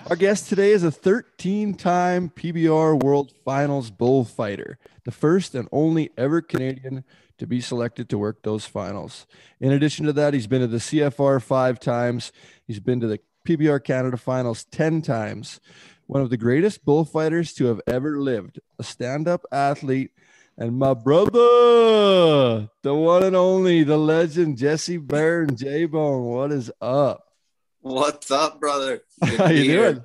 Our guest today is a 13 time PBR World Finals bullfighter, the first and only ever Canadian to be selected to work those finals. In addition to that, he's been to the CFR five times, he's been to the PBR Canada finals 10 times. One of the greatest bullfighters to have ever lived, a stand up athlete, and my brother, the one and only, the legend, Jesse Byrne, J Bone. What is up? What's up, brother? Good How you doing?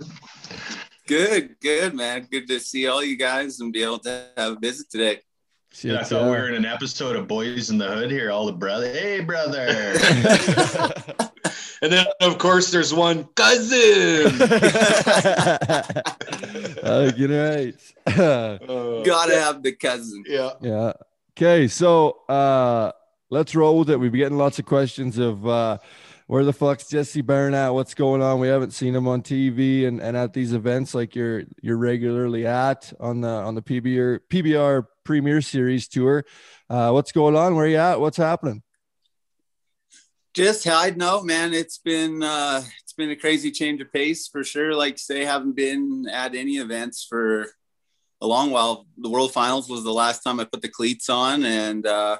Good, good, man. Good to see all you guys and be able to have a visit today. Yeah, I thought we were in an episode of Boys in the Hood here. All the brother, hey brother, and then of course there's one cousin. uh, get right. uh, Gotta have the cousin. Yeah, yeah. Okay, so uh, let's roll with it. We've been getting lots of questions of. Uh, where the fuck's Jesse Byrne at? What's going on? We haven't seen him on TV and, and at these events like you're you're regularly at on the on the PBR PBR Premier Series tour. Uh, what's going on? Where you at? What's happening? Just hide know, man. It's been uh, it's been a crazy change of pace for sure. Like say, haven't been at any events for a long while. The World Finals was the last time I put the cleats on, and uh,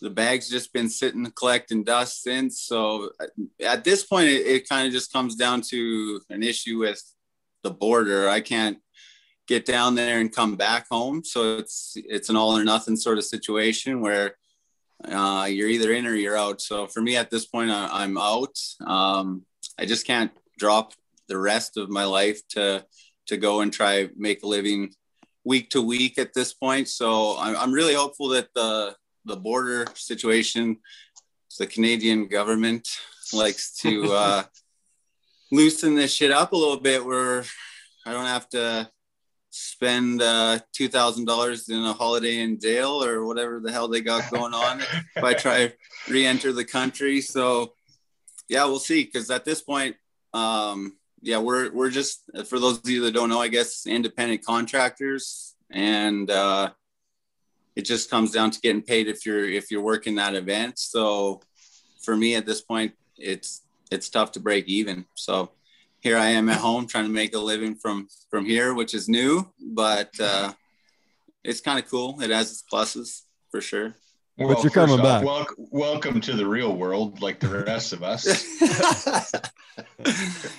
the bag's just been sitting collecting dust since. So at this point, it, it kind of just comes down to an issue with the border. I can't get down there and come back home. So it's it's an all or nothing sort of situation where uh, you're either in or you're out. So for me at this point, I, am out. Um, I just can't drop the rest of my life to to go and try make a living week to week at this point. So I'm, I'm really hopeful that the the border situation, the Canadian government likes to uh, loosen this shit up a little bit, where I don't have to spend uh, two thousand dollars in a holiday in jail or whatever the hell they got going on if I try re-enter the country. So yeah, we'll see. Because at this point, um, yeah, we're we're just for those of you that don't know, I guess independent contractors, and uh, it just comes down to getting paid if you're if you're working that event. So for me at this point, it's it's tough to break even. So here I am at home trying to make a living from from here, which is new, but uh, it's kind of cool. It has its pluses for sure. Well, but you're coming off, back. Wel- welcome to the real world, like the rest of us.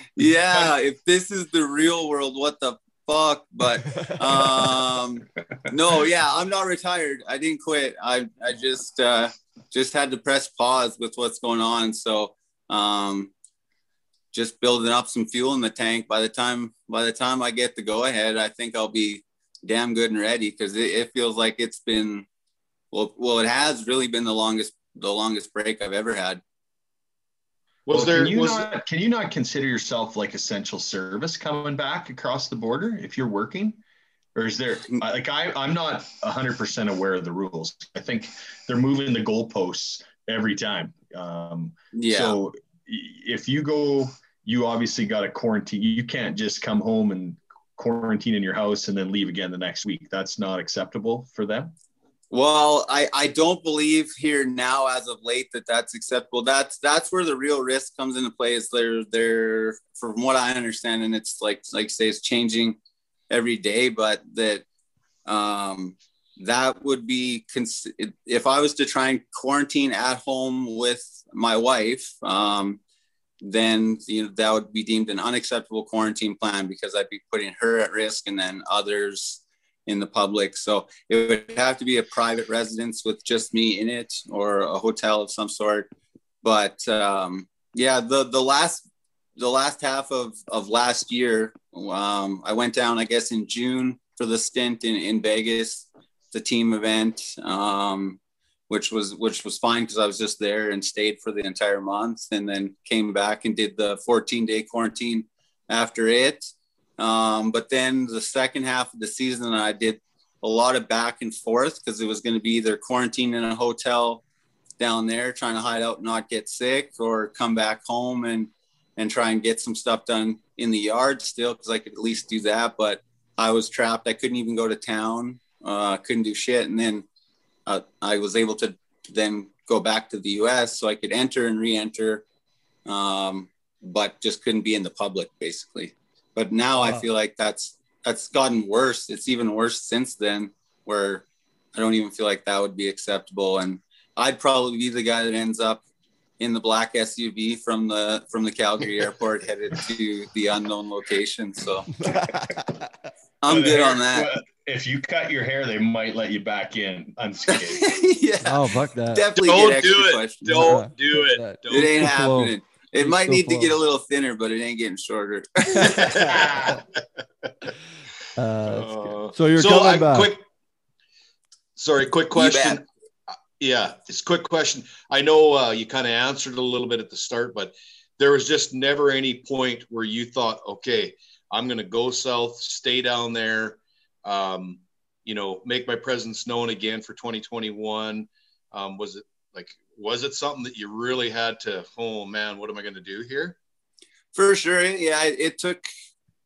yeah, if this is the real world, what the fuck? But um, no, yeah, I'm not retired. I didn't quit. I I just uh, just had to press pause with what's going on. So um, just building up some fuel in the tank. By the time by the time I get the go ahead, I think I'll be damn good and ready because it, it, feels like it's been well well it has really been the longest the longest break I've ever had. Was well, there can you, was, not, can you not consider yourself like essential service coming back across the border if you're working? Or is there like I, I'm not hundred percent aware of the rules. I think they're moving the goalposts every time. Um, yeah. So if you go you obviously got to quarantine. You can't just come home and quarantine in your house and then leave again the next week. That's not acceptable for them. Well, I, I don't believe here now as of late that that's acceptable. That's that's where the real risk comes into play. Is they're they're from what I understand, and it's like like say it's changing every day, but that um, that would be cons- if I was to try and quarantine at home with my wife. Um, then you know, that would be deemed an unacceptable quarantine plan because I'd be putting her at risk and then others in the public. So it would have to be a private residence with just me in it or a hotel of some sort. But um, yeah, the the last the last half of of last year, um, I went down, I guess, in June for the stint in in Vegas, the team event. Um, which was which was fine because I was just there and stayed for the entire month, and then came back and did the 14 day quarantine after it. Um, but then the second half of the season, I did a lot of back and forth because it was going to be either quarantine in a hotel down there, trying to hide out and not get sick, or come back home and and try and get some stuff done in the yard still because I could at least do that. But I was trapped. I couldn't even go to town. Uh, couldn't do shit. And then uh, I was able to then go back to the U.S. so I could enter and re-enter, um, but just couldn't be in the public basically. But now wow. I feel like that's that's gotten worse. It's even worse since then, where I don't even feel like that would be acceptable. And I'd probably be the guy that ends up in the black SUV from the from the Calgary airport headed to the unknown location. So I'm good on that if you cut your hair, they might let you back in unscathed. yeah. Oh, fuck that. Definitely don't do it. Questions. Don't do it. Don't it ain't happening. It might need to get a little thinner, but it ain't getting shorter. uh, so you're so coming I, back. Quick, sorry, quick question. Yeah, it's quick question. I know uh, you kind of answered a little bit at the start, but there was just never any point where you thought, okay, I'm going to go south, stay down there, um, you know, make my presence known again for 2021? Um, was it like, was it something that you really had to, oh man, what am I going to do here? For sure. Yeah. It, it took,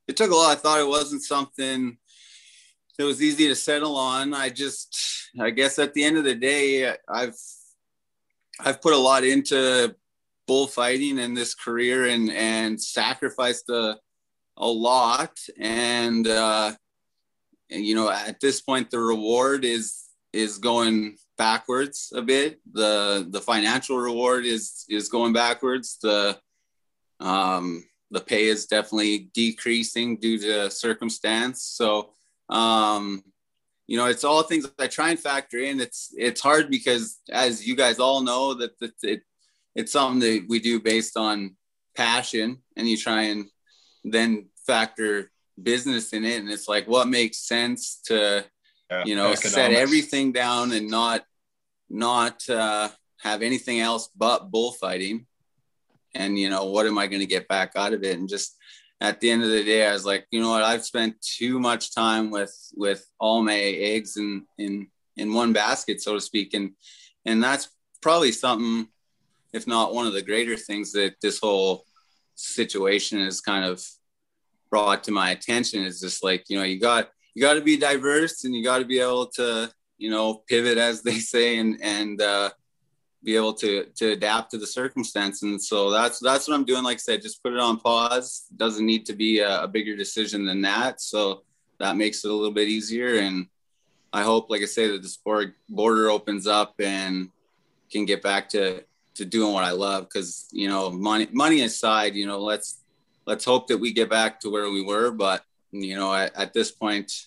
it took a lot. I thought it wasn't something that was easy to settle on. I just, I guess at the end of the day, I've, I've put a lot into bullfighting in this career and, and sacrificed a, a lot. And, uh, and you know at this point the reward is is going backwards a bit the the financial reward is is going backwards the um the pay is definitely decreasing due to circumstance. So, um, you know, it's all things I try and factor in. It's it's hard because, as you guys all know, that, that it it's something that we do based on passion, and you try and then factor business in it, and it's like what makes sense to, yeah, you know, economics. set everything down and not not uh, have anything else but bullfighting. And you know, what am I going to get back out of it? And just at the end of the day, I was like, you know what? I've spent too much time with with all my eggs in in in one basket, so to speak, and and that's probably something, if not one of the greater things that this whole situation has kind of brought to my attention. Is just like you know, you got you got to be diverse, and you got to be able to you know pivot, as they say, and and uh, be able to to adapt to the circumstance. And so that's that's what i'm doing. Like i said just put it on pause. Doesn't need to be a, a, bigger decision than that. So that makes it a little bit easier. And i hope like i say that the sport border opens up and can get back to to doing what i love. Because you know money money aside you know let's let's hope that we get back to where we were but you know at, at this point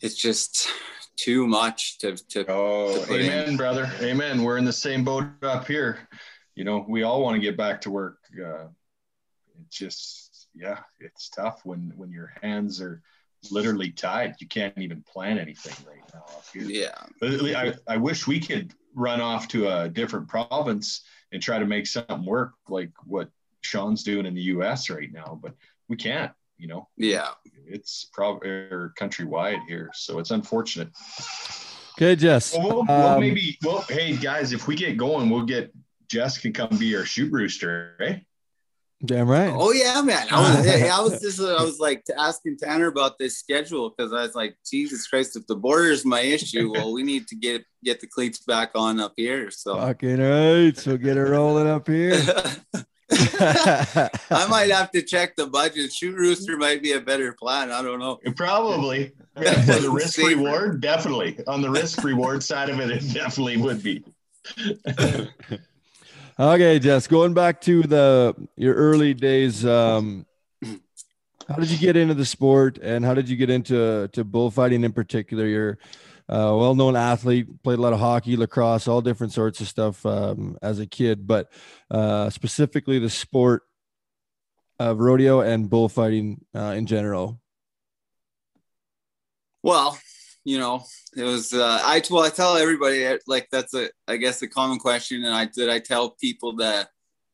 it's just too much to to. Oh, to amen, in. brother. Amen. We're in the same boat up here. You know, we all want to get back to work. Uh, it's just, yeah, it's tough when when your hands are literally tied. You can't even plan anything right now up here. Yeah. I, I wish we could run off to a different province and try to make something work like what Sean's doing in the US right now, but we can't you know yeah it's probably countrywide here so it's unfortunate okay jess well, we'll, we'll um, maybe well hey guys if we get going we'll get jess can come be our chute rooster right Damn right. Oh yeah, man. I was, I was just, I was like asking Tanner about this schedule because I was like, Jesus Christ, if the border is my issue, well, we need to get get the cleats back on up here. So fucking right. So get it rolling up here. I might have to check the budget. Chute Rooster might be a better plan. I don't know. Probably. Yeah, for the risk reward, definitely. On the risk reward side of it, it definitely would be. okay, Jess, going back to the your early days, um, how did you get into the sport and how did you get into to bullfighting in particular? Your uh, well-known athlete, played a lot of hockey, lacrosse, all different sorts of stuff um, as a kid, but uh, specifically the sport of rodeo and bullfighting uh, in general. Well, you know, it was uh, I well I tell everybody uh, like that's a I guess a common question, and I did I tell people that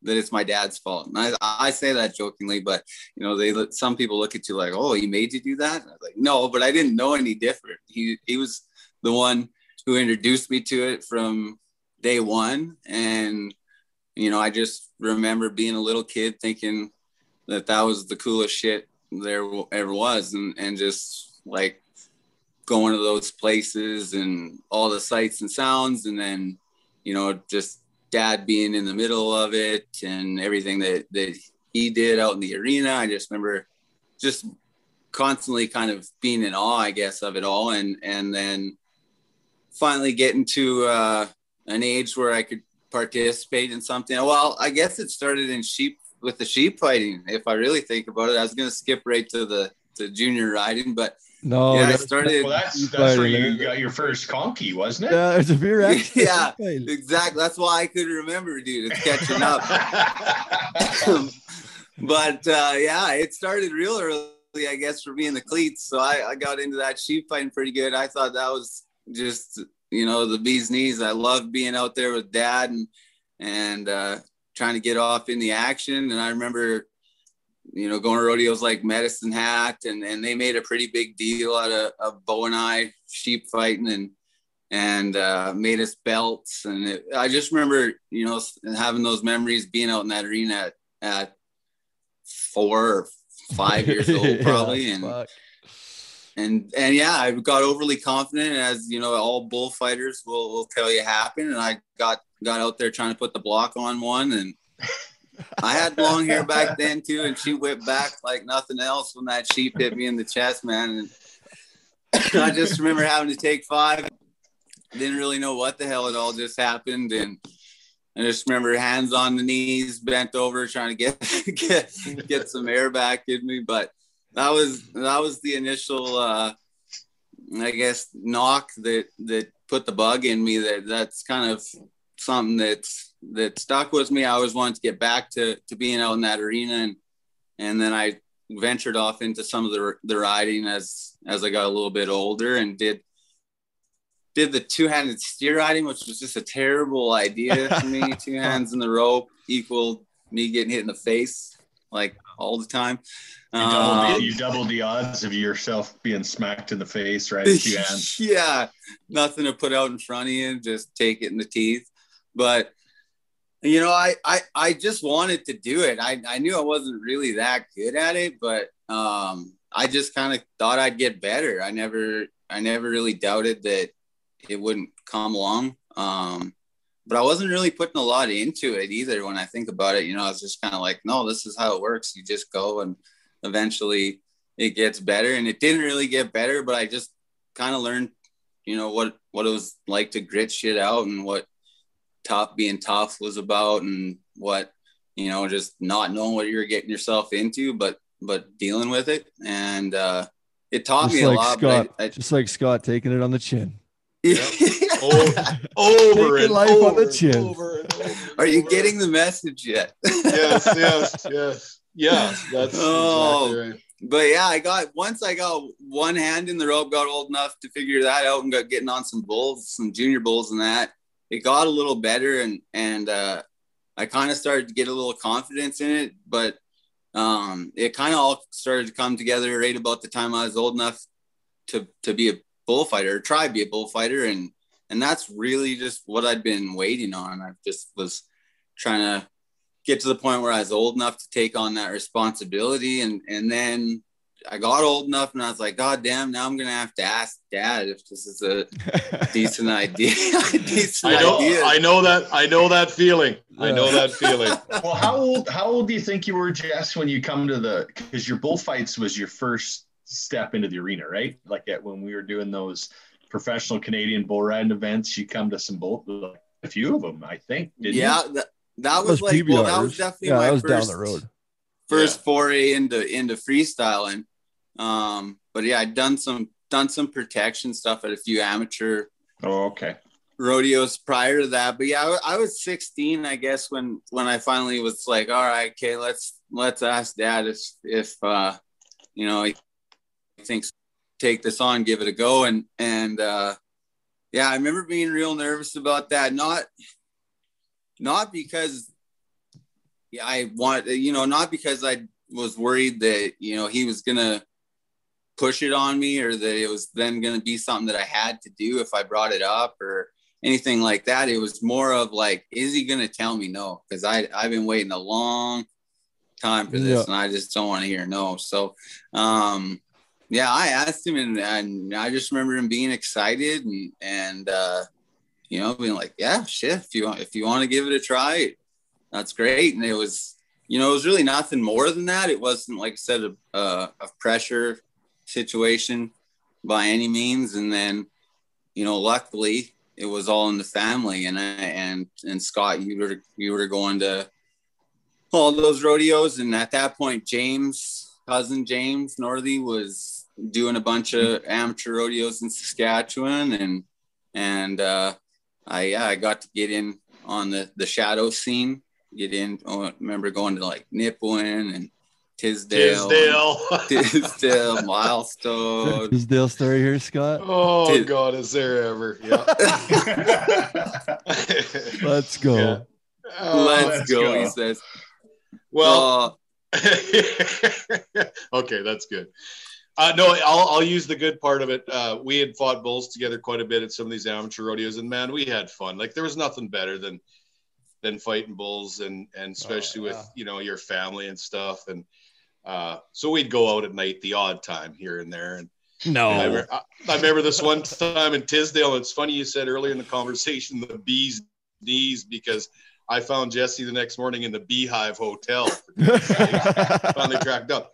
that it's my dad's fault. And I, I say that jokingly, but you know, they some people look at you like, oh, he made you do that. I was like, no, but I didn't know any different. He he was the one who introduced me to it from day one. And, you know, I just remember being a little kid thinking that that was the coolest shit there ever was. And, and just like going to those places and all the sights and sounds. And then, you know, just dad being in the middle of it and everything that, that he did out in the arena. I just remember just constantly kind of being in awe, I guess, of it all. And, and then, finally getting to uh, an age where I could participate in something. Well, I guess it started in sheep with the sheep fighting. If I really think about it, I was going to skip right to the to junior riding, but no, yeah, I started. Well, that's that's where you got your first conky, wasn't it? Yeah, it's a beer. yeah, exactly. That's why I could remember, dude. It's catching up. but uh, yeah, it started real early, I guess, for me in the cleats. So I, I got into that sheep fighting pretty good. I thought that was just you know the bee's knees. I love being out there with dad and and uh, trying to get off in the action. And I remember, you know, going to rodeos like Medicine Hat, and and they made a pretty big deal out of, of Bo and I sheep fighting and and uh, made us belts. And it, I just remember, you know, having those memories, being out in that arena at, at four or five years old, probably, yeah, and. Fuck and and yeah, I got overly confident, as you know, all bullfighters will, will tell you happen. And I got got out there trying to put the block on one, and I had long hair back then too, and she whipped back like nothing else when that sheep hit me in the chest, man. And I just remember having to take five. Didn't really know what the hell it all just happened, and I just remember hands on the knees, bent over, trying to get get get some air back in me. But that was that was the initial, uh, I guess, knock that that put the bug in me. That that's kind of something that's that stuck with me. I always wanted to get back to to being out in that arena, and and then I ventured off into some of the the riding as as I got a little bit older, and did did the two-handed steer riding, which was just a terrible idea for me. Two hands in the rope equal me getting hit in the face like all the time. You doubled, Um, the, you doubled the odds of yourself being smacked in the face, right? Yeah, nothing to put out in front of you, just take it in the teeth. But you know, I I, I just wanted to do it. I, I knew I wasn't really that good at it, but um, I just kind of thought I'd get better. I never I never really doubted that it wouldn't come along. Um, but I wasn't really putting a lot into it either. When I think about it, you know, I was just kind of like, no, this is how it works. You just go and eventually it gets better. And it didn't really get better, but I just kind of learned, you know, what what it was like to grit shit out and what tough being tough was about and what you know just not knowing what you're getting yourself into but but dealing with it and uh it taught Just me a lot Scott, but I, just like Scott taking it on the chin. I, over Taking and life on over the chin. over and over are you over. getting the message yet yes, yes, yes, yeah. That's Oh. exactly right. but yeah i got once i got one hand in the rope got old enough to figure that out and got getting on some bulls some junior bulls and that it got a little better and and uh i kind of started to get a little confidence in it but um it kind of all started to come together right about the time i was old enough to to be a bullfighter or try to be a bullfighter and and that's really just what i'd been waiting on i just was trying to get to the point where I was old enough to take on that responsibility. And and then I got old enough and I was like, God damn, now I'm gonna have to ask dad if this is a decent idea. decent I know, idea. I know that, I know that feeling. I know that feeling. Well, how old how old do you think you were, Jess, when you come to the because your bullfights was your first step into the arena, right? Like at, when we were doing those professional Canadian bull riding events, you come to some bull a few of them, I think. Didn't yeah, you? that, that was like well, that was definitely yeah, my that was first, down the road. first foray into into freestyling. Um, but yeah, I'd done some done some protection stuff at a few amateur Oh, okay. rodeos prior to that but yeah I, I was 16 i guess when when i finally was like all right okay let's let's ask dad if if uh you know he thinks take this on give it a go and and uh yeah i remember being real nervous about that not not because i want you know not because i was worried that you know he was gonna push it on me or that it was then going to be something that I had to do if I brought it up or anything like that. It was more of like, is he going to tell me no? Because I I've been waiting a long time for this Yeah. and I just don't want to hear no. So, um, yeah, I asked him and, and I just remember him being excited and and uh, you know being like, yeah, shit, if you want if you want to give it a try, that's great. And it was you know it was really nothing more than that. It wasn't like I said a, a, a pressure situation by any means. And then, you know, luckily it was all in the family and I, and, and Scott, you were, you were going to all those rodeos. And at that point, James, cousin James Northey was doing a bunch of amateur rodeos in Saskatchewan. And, and, uh, I, yeah, I got to get in on the, the shadow scene, get in. Oh, I remember going to like Nipawin and Tisdale. Tisdale. Tisdale, milestone. Tisdale story here, Scott? oh Tis- God, is there ever? Yeah. Let's go. Yeah. Oh, let's, let's go, go. he says. well, Uh, okay, that's good. Uh, no, I'll, I'll use the good part of it. Uh, we had fought bulls together quite a bit at some of these amateur rodeos, and man, we had fun. Like there was nothing better than than fighting bulls, and and especially yeah. with you know your family and stuff. And uh, so we'd go out at night, the odd time here and there. And No. I, re- I- I remember this one time in Tisdale. It's funny you said earlier in the conversation the bees knees because I found Jesse the next morning in the Beehive Hotel. finally tracked up.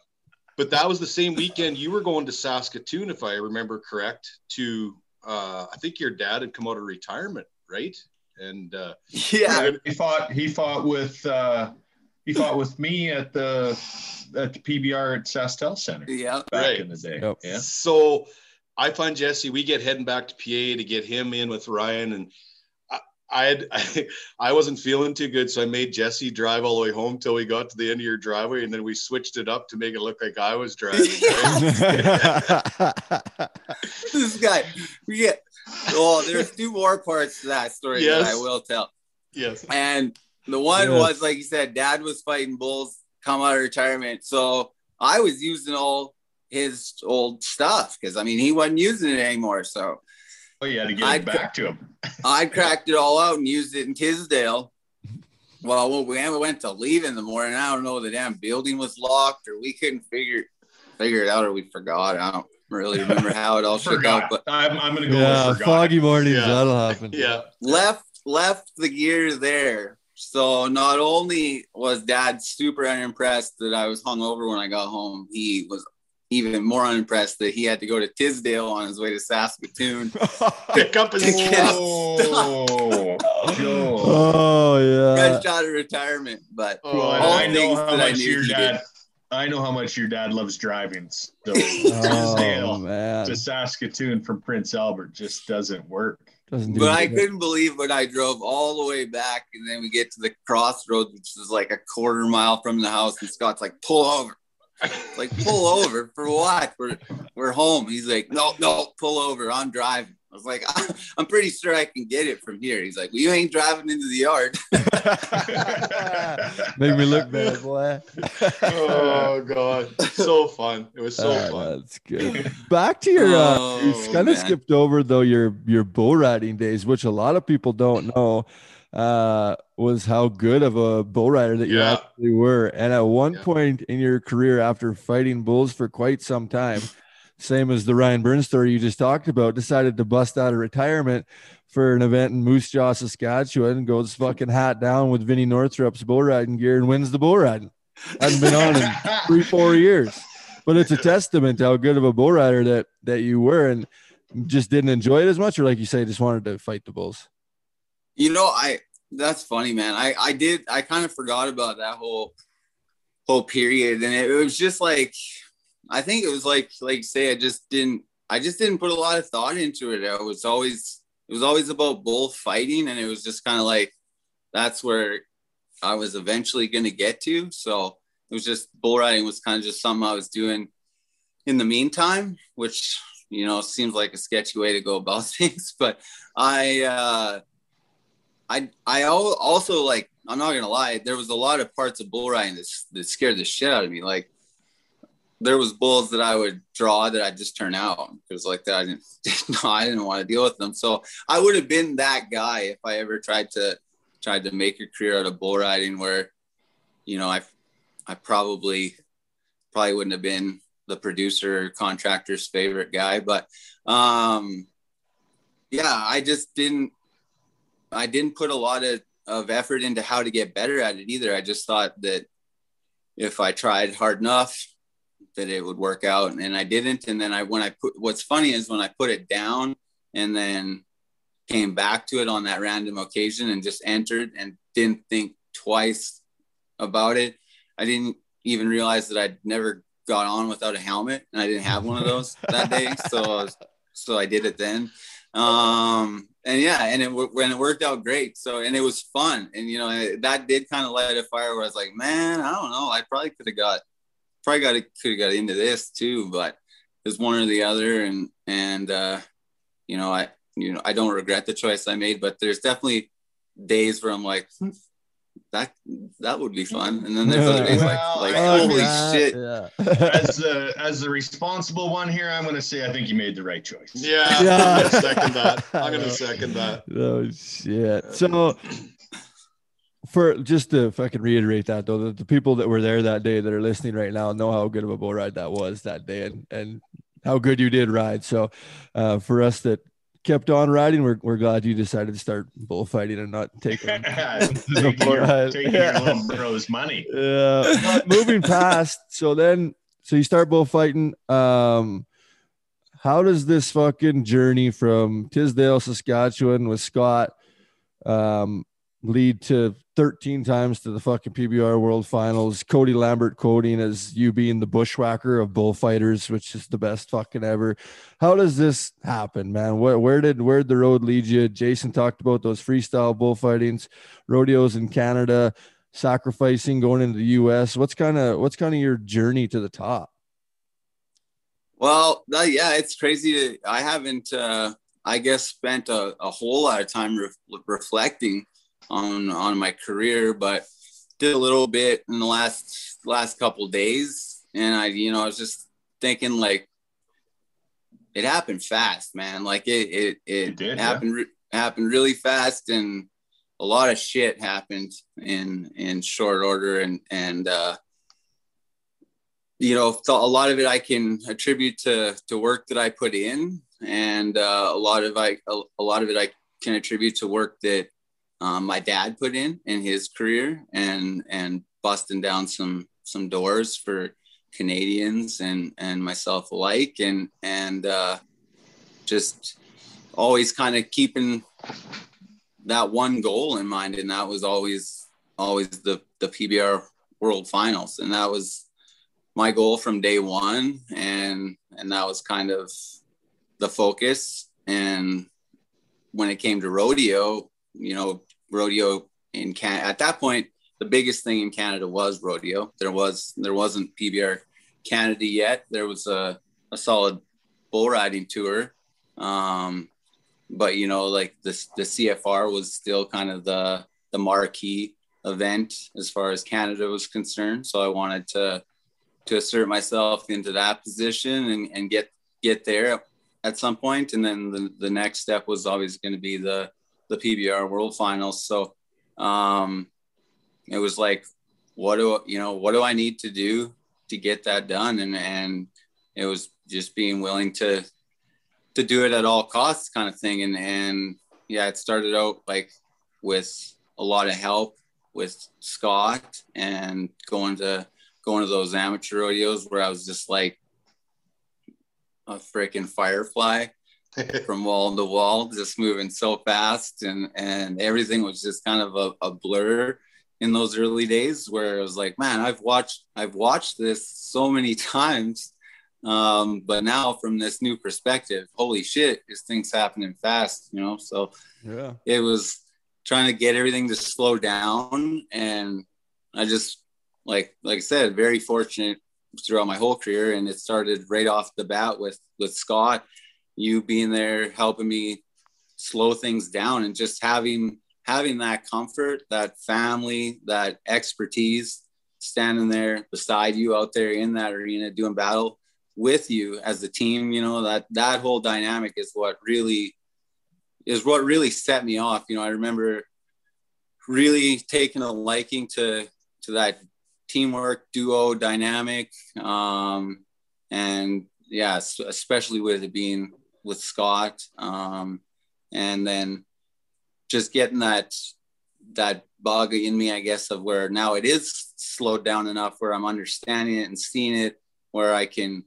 But that was the same weekend you were going to Saskatoon, if I remember correct. To uh, I think your dad had come out of retirement, right? And uh, Yeah. he fought. He fought with. Uh, he fought with me at the at the PBR at SaskTel Centre Yeah. back Right. in the day. Yep. Yeah. So I find Jesse, we get heading back to PA to get him in with Ryan. And I, I had, I, I wasn't feeling too good. So I made Jesse drive all the way home till we got to the end of your driveway. And then we switched it up to make it look like I was driving. right? this guy. We get. Oh, there's two more parts to that story that I will tell. yes. And the one Yes. was like you said, Dad was fighting bulls, come out of retirement. So I was using all his old stuff because I mean he wasn't using it anymore. So Oh, you had to get I'd it back to him. I cracked it all out and used it in Tisdale. Well, when we went to leave in the morning, I don't know the damn building was locked or we couldn't figure figure it out or we forgot. I don't really remember how it all shook out, but I'm, I'm gonna go. yeah, foggy mornings. Yeah. That'll happen. Yeah. left left the gear there. So not only was dad super unimpressed that I was hungover when I got home, he was even more unimpressed that he had to go to Tisdale on his way to Saskatoon. Pick up his Pick it. Oh, Joe. oh yeah. Fresh out of retirement. But Oh, all I know how that I much knew your dad. did. I know how much your dad loves driving. So Oh Tisdale man. to Saskatoon from Prince Albert just doesn't work. Doesn't do but I couldn't believe when I drove all the way back and then we get to the crossroads, which is like a quarter mile from the house, and Scott's like, pull over. Like pull over for what? We're we're home. He's like, no, no, pull over. I'm driving. I was like, I'm pretty sure I can get it from here. He's like, well, you ain't driving into the yard. Make me look bad, boy. Oh God. So fun. It was so Ah, fun. That's good. Back to your, uh, Oh, you kind of skipped over though your your bull riding days, which a lot of people don't know, uh, was how good of a bull rider that you Yeah. actually were. And at one Yeah. point in your career, after fighting bulls for quite some time, same as the Ryan Byrne's story you just talked about, decided to bust out of retirement for an event in Moose Jaw, Saskatchewan, and goes fucking hat down with Vinnie Northrup's bull riding gear and wins the bull riding. Hadn't been on in three, four years. But it's a testament to how good of a bull rider that that you were and just didn't enjoy it as much, or like you say, just wanted to fight the bulls. You know, I that's funny, man. I I did I kind of forgot about that whole whole period, and it, it was just like I think it was like like say I just didn't I just didn't put a lot of thought into it. I was always it was always about bull fighting, and it was just kind of like that's where I was eventually going to get to. So it was just bull riding was kind of just something I was doing in the meantime, which you know seems like a sketchy way to go about things, but I. uh I I also like I'm not gonna lie, there was a lot of parts of bull riding that, that scared the shit out of me. Like there was bulls that I would draw that I just turn out because like that I didn't no, I didn't want to deal with them. So I would have been that guy if I ever tried to tried to make a career out of bull riding where you know I I probably probably wouldn't have been the producer or contractor's favorite guy, but um yeah, I just didn't I didn't put a lot of, of effort into how to get better at it either. I just thought that if I tried hard enough, that it would work out, and I didn't. And then I, when I put, what's funny is when I put it down and then came back to it on that random occasion and just entered and didn't think twice about it. I didn't even realize that I'd never got on without a helmet, and I didn't have one of those that day. So, I was, so I did it then um and yeah and it when it worked out great. So and it was fun. And you know that did kind of light a fire where i was like man i don't know. I probably could have got probably got could have got into this too but there's one or the other. And and uh you know i you know i don't regret the choice i made but there's definitely days where i'm like hmm, that that would be fun and then there's other days Well, like like I- holy yeah, shit Yeah. as the as the responsible one here, I'm going to say I think you made the right choice. Yeah, Yeah. I'm gonna second that. I'm gonna second that. oh shit. So for just to fucking reiterate that though, the, the people that were there that day that are listening right now know how good of a bull ride that was that day and and how good you did ride. So uh, for us that kept on riding, we're, we're glad you decided to start bullfighting and not taking taking your, Yeah. your little bro's money. Yeah. But moving past, so then so you start bullfighting. Um how does this fucking journey from Tisdale, Saskatchewan with Scott um, lead to 13 times to the fucking PBR World Finals. Cody Lambert quoting as you being the Bushwacker of bullfighters, which is the best fucking ever. How does this happen, man? Where, where did where did the road lead you? Jason talked about those freestyle bullfightings, rodeos in Canada, sacrificing going into the US. What's kind of what's kind of your journey to the top? Well, yeah, it's crazy. I haven't, uh, I guess, spent a, a whole lot of time re- reflecting on on my career, but did a little bit in the last last couple days, and I, you know, I was just thinking like it happened fast, man. Like it it it, it did, happened yeah. re- happened really fast, and a lot of shit happened in in short order, and and uh, you know, a lot of it I can attribute to to work that I put in, and uh, a lot of I a, a lot of it I can attribute to work that um, my dad put in in his career and and busting down some some doors for Canadians and and myself alike. And and uh, just always kind of keeping that one goal in mind. And that was always always the the PBR World Finals. And that was my goal from day one. And and that was kind of the focus. And when it came to rodeo you know rodeo in Canada. At that point, the biggest thing in Canada was rodeo. There was there wasn't PBR Canada yet. There was a, a solid bull riding tour. Um, but you know, like the the CFR was still kind of the the marquee event as far as Canada was concerned. So I wanted to to assert myself into that position and, and get get there at some point. And then the, the next step was always going to be the the PBR World Finals. So um, it was like, what do you know? What do I need to do to get that done? And and it was just being willing to to do it at all costs, kind of thing. And and yeah, it started out like with a lot of help with Scott and going to going to those amateur rodeos where I was just like a freaking firefly from wall to wall, just moving so fast, and and everything was just kind of a, a blur in those early days where it was like, man, I've watched I've watched this so many times, um, but now from this new perspective, holy shit, this thing's happening fast, you know. So yeah, it was trying to get everything to slow down, and I just like like I said, very fortunate throughout my whole career, and it started right off the bat with with Scott you being there helping me slow things down and just having having that comfort that family that expertise standing there beside you out there in that arena doing battle with you as a team you know that that whole dynamic is what really is what really set me off. You know i remember really taking a liking to to that teamwork duo dynamic um and yeah especially with it being with Scott, um, and then just getting that that bug in me, I guess, of where now it is slowed down enough where I'm understanding it and seeing it, where I can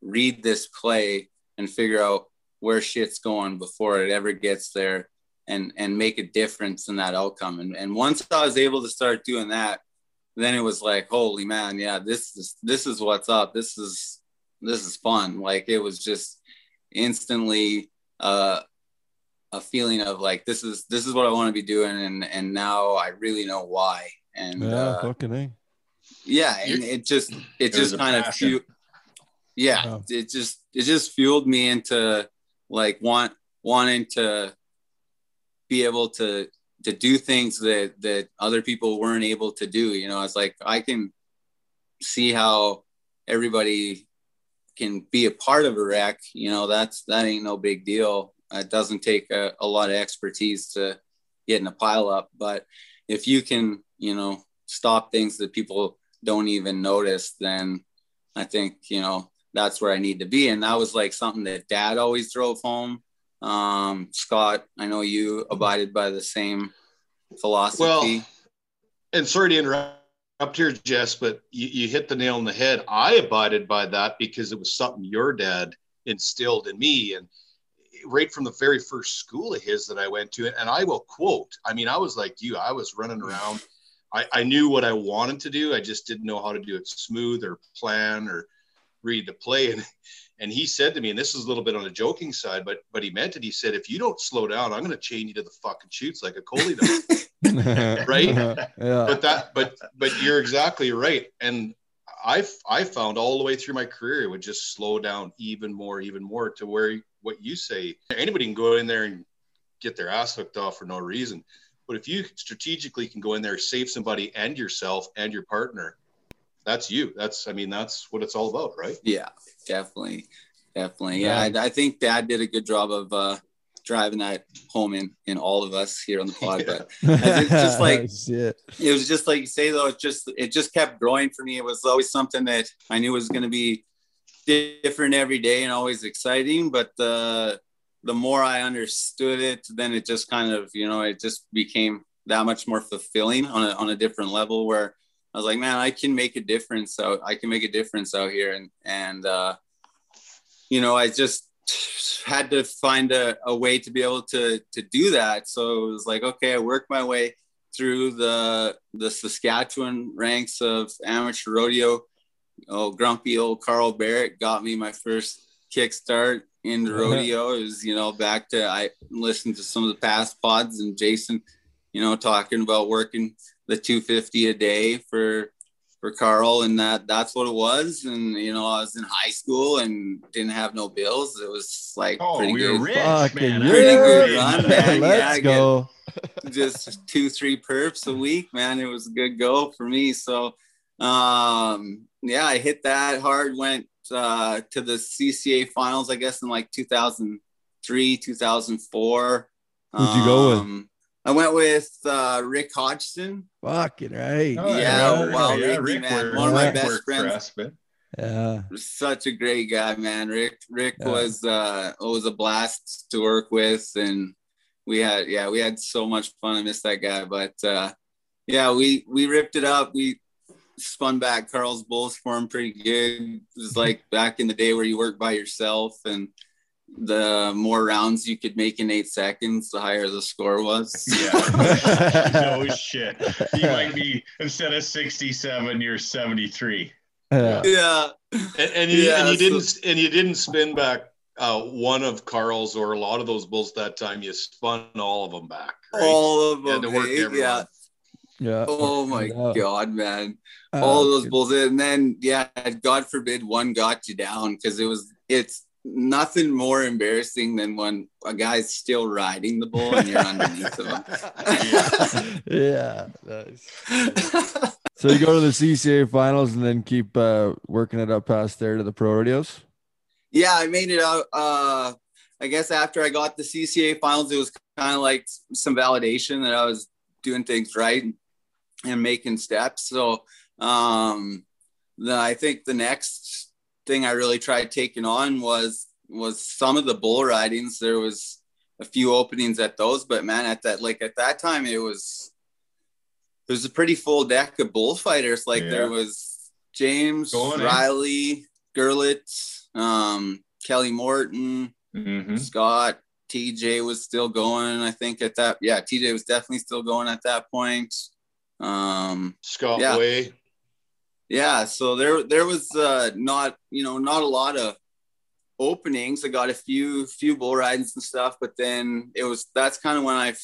read this play and figure out where shit's going before it ever gets there and and make a difference in that outcome. And and once I was able to start doing that, then it was like, holy man, yeah, this is this is what's up. This is this is fun. Like it was just instantly uh, a feeling of like this is this is what I want to be doing, and and now I really know why. And yeah, uh, fucking a. Yeah, and it just it just kind of fu- yeah, wow. it just it just fueled me into like want wanting to be able to to do things that that other people weren't able to do. You know, it's like I can see how everybody can be a part of a wreck, you know, that's that ain't no big deal. It doesn't take a, a lot of expertise to get in a pile up, but if you can, you know, stop things that people don't even notice, then I think you know that's where I need to be. And that was like something that Dad always drove home. Um, Scott, I know you abided by the same philosophy. Well, and sorry to interrupt up here, Jess, but you, you hit the nail on the head. I abided by that because it was something your dad instilled in me. And right from the very first school of his that I went to. And I will quote, I mean, I was like you, I was running around. I, I knew what I wanted to do. I just didn't know how to do it smooth or plan or read the play. And and he said to me, and this is a little bit on the joking side, but but he meant it. He said, if you don't slow down, I'm gonna chain you to the fucking chutes like a collie does. right? yeah. but that but but you're exactly right. And I I found all the way through my career it would just slow down even more, even more to where what you say anybody can go in there and get their ass hooked off for no reason. But if you strategically can go in there, save somebody and yourself and your partner, that's you. That's I mean that's what it's all about, right? Yeah, definitely, definitely. Yeah, I, I, think Dad did a good job of uh, driving that home in in all of us here on the pod. But it's just like it was just like you say though. It just it just kept growing for me. It was always something that I knew was going to be different every day and always exciting. But the the more I understood it, then it just kind of you know it just became that much more fulfilling on a on a different level where I was like, man, I can make a difference out. I can make a difference out here. And, and, uh, you know, I just had to find a, a way to be able to, to do that. So it was like, okay, I worked my way through the, the Saskatchewan ranks of amateur rodeo. Oh, grumpy old Carl Barrett got me my first kickstart in the rodeo. It was, you know, back to, I listened to some of the past pods and Jason, you know, talking about working the 250 a day for for Carl and that that's what it was. And you know I was in high school and didn't have no bills. It was like oh, pretty we good. rich, Fucking man. pretty good run man. Let's yeah, go. just two three perps a week man. It was a good go for me. So um yeah I hit that hard went uh to the CCA finals I guess in like 2003 2004 Who'd you go with? I went with uh, Rick Hodgson. Fucking right. Oh, Yeah, yeah, wow, yeah, Ricky, Rick man, one of my best worked friends. us, Yeah. Such a great guy, man. Rick Rick Yeah. was uh was a blast to work with and we had yeah, we had so much fun. I miss that guy. But uh yeah, we we ripped it up. We spun back Carl's bulls for him pretty good. It was like back in the day where you work by yourself and the more rounds you could make in eight seconds, the higher the score was. Yeah. no shit. You might be instead of 67, you're 73. Yeah. yeah. And, and you, Yeah, and you so- didn't and you didn't spin back uh, one of Carl's or a lot of those bulls that time. You spun all of them back. Right? All of You had them. to work hey? yeah. Yeah. Oh my Yeah. god, man! Uh, All of those bulls, and then yeah, God forbid one got you down because it was it's nothing more embarrassing than when a guy's still riding the bull and you're underneath him. yeah. Nice. So you go to the CCA finals and then keep uh, working it up past there to the pro rodeos. yeah, I made it out. Uh, I guess after I got the CCA finals, it was kind of like some validation that I was doing things right and making steps. So um, the, I think the next thing I really tried taking on was was some of the bull ridings. There was a few openings at those, but man, at that like at that time, it was it was a pretty full deck of bullfighters. Like Yeah. there was James, Going in. Riley, Gurlitt, um, Kelly Morton, Mm-hmm. Scott, TJ was still going. I think at that, yeah, TJ was definitely still going at that point. Um, Scott Yeah. Way. Yeah, so there there was uh, not you know not a lot of openings. I got a few few bull rides and stuff, but then it was that's kind of when I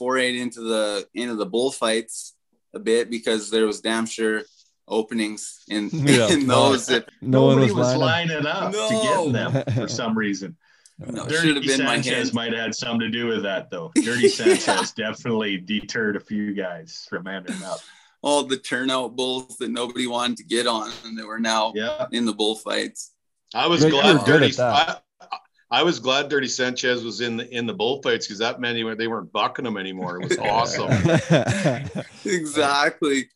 forayed into the into the bullfights a bit because there was damn sure openings in, Yeah. in those that No one Nobody was, was, lining. lining up No. to get them for some reason. no, Dirty have been my Sanchez might have had something to do with that, though. Dirty Sanchez definitely deterred a few guys from handing up. All the turnout bulls that nobody wanted to get on and that were now Yeah. in the bullfights. I was But you glad were good Dirty. I, I was glad Dirty Sanchez was in the in the bullfights because that meant they weren't- they weren't bucking him anymore. It was awesome. exactly.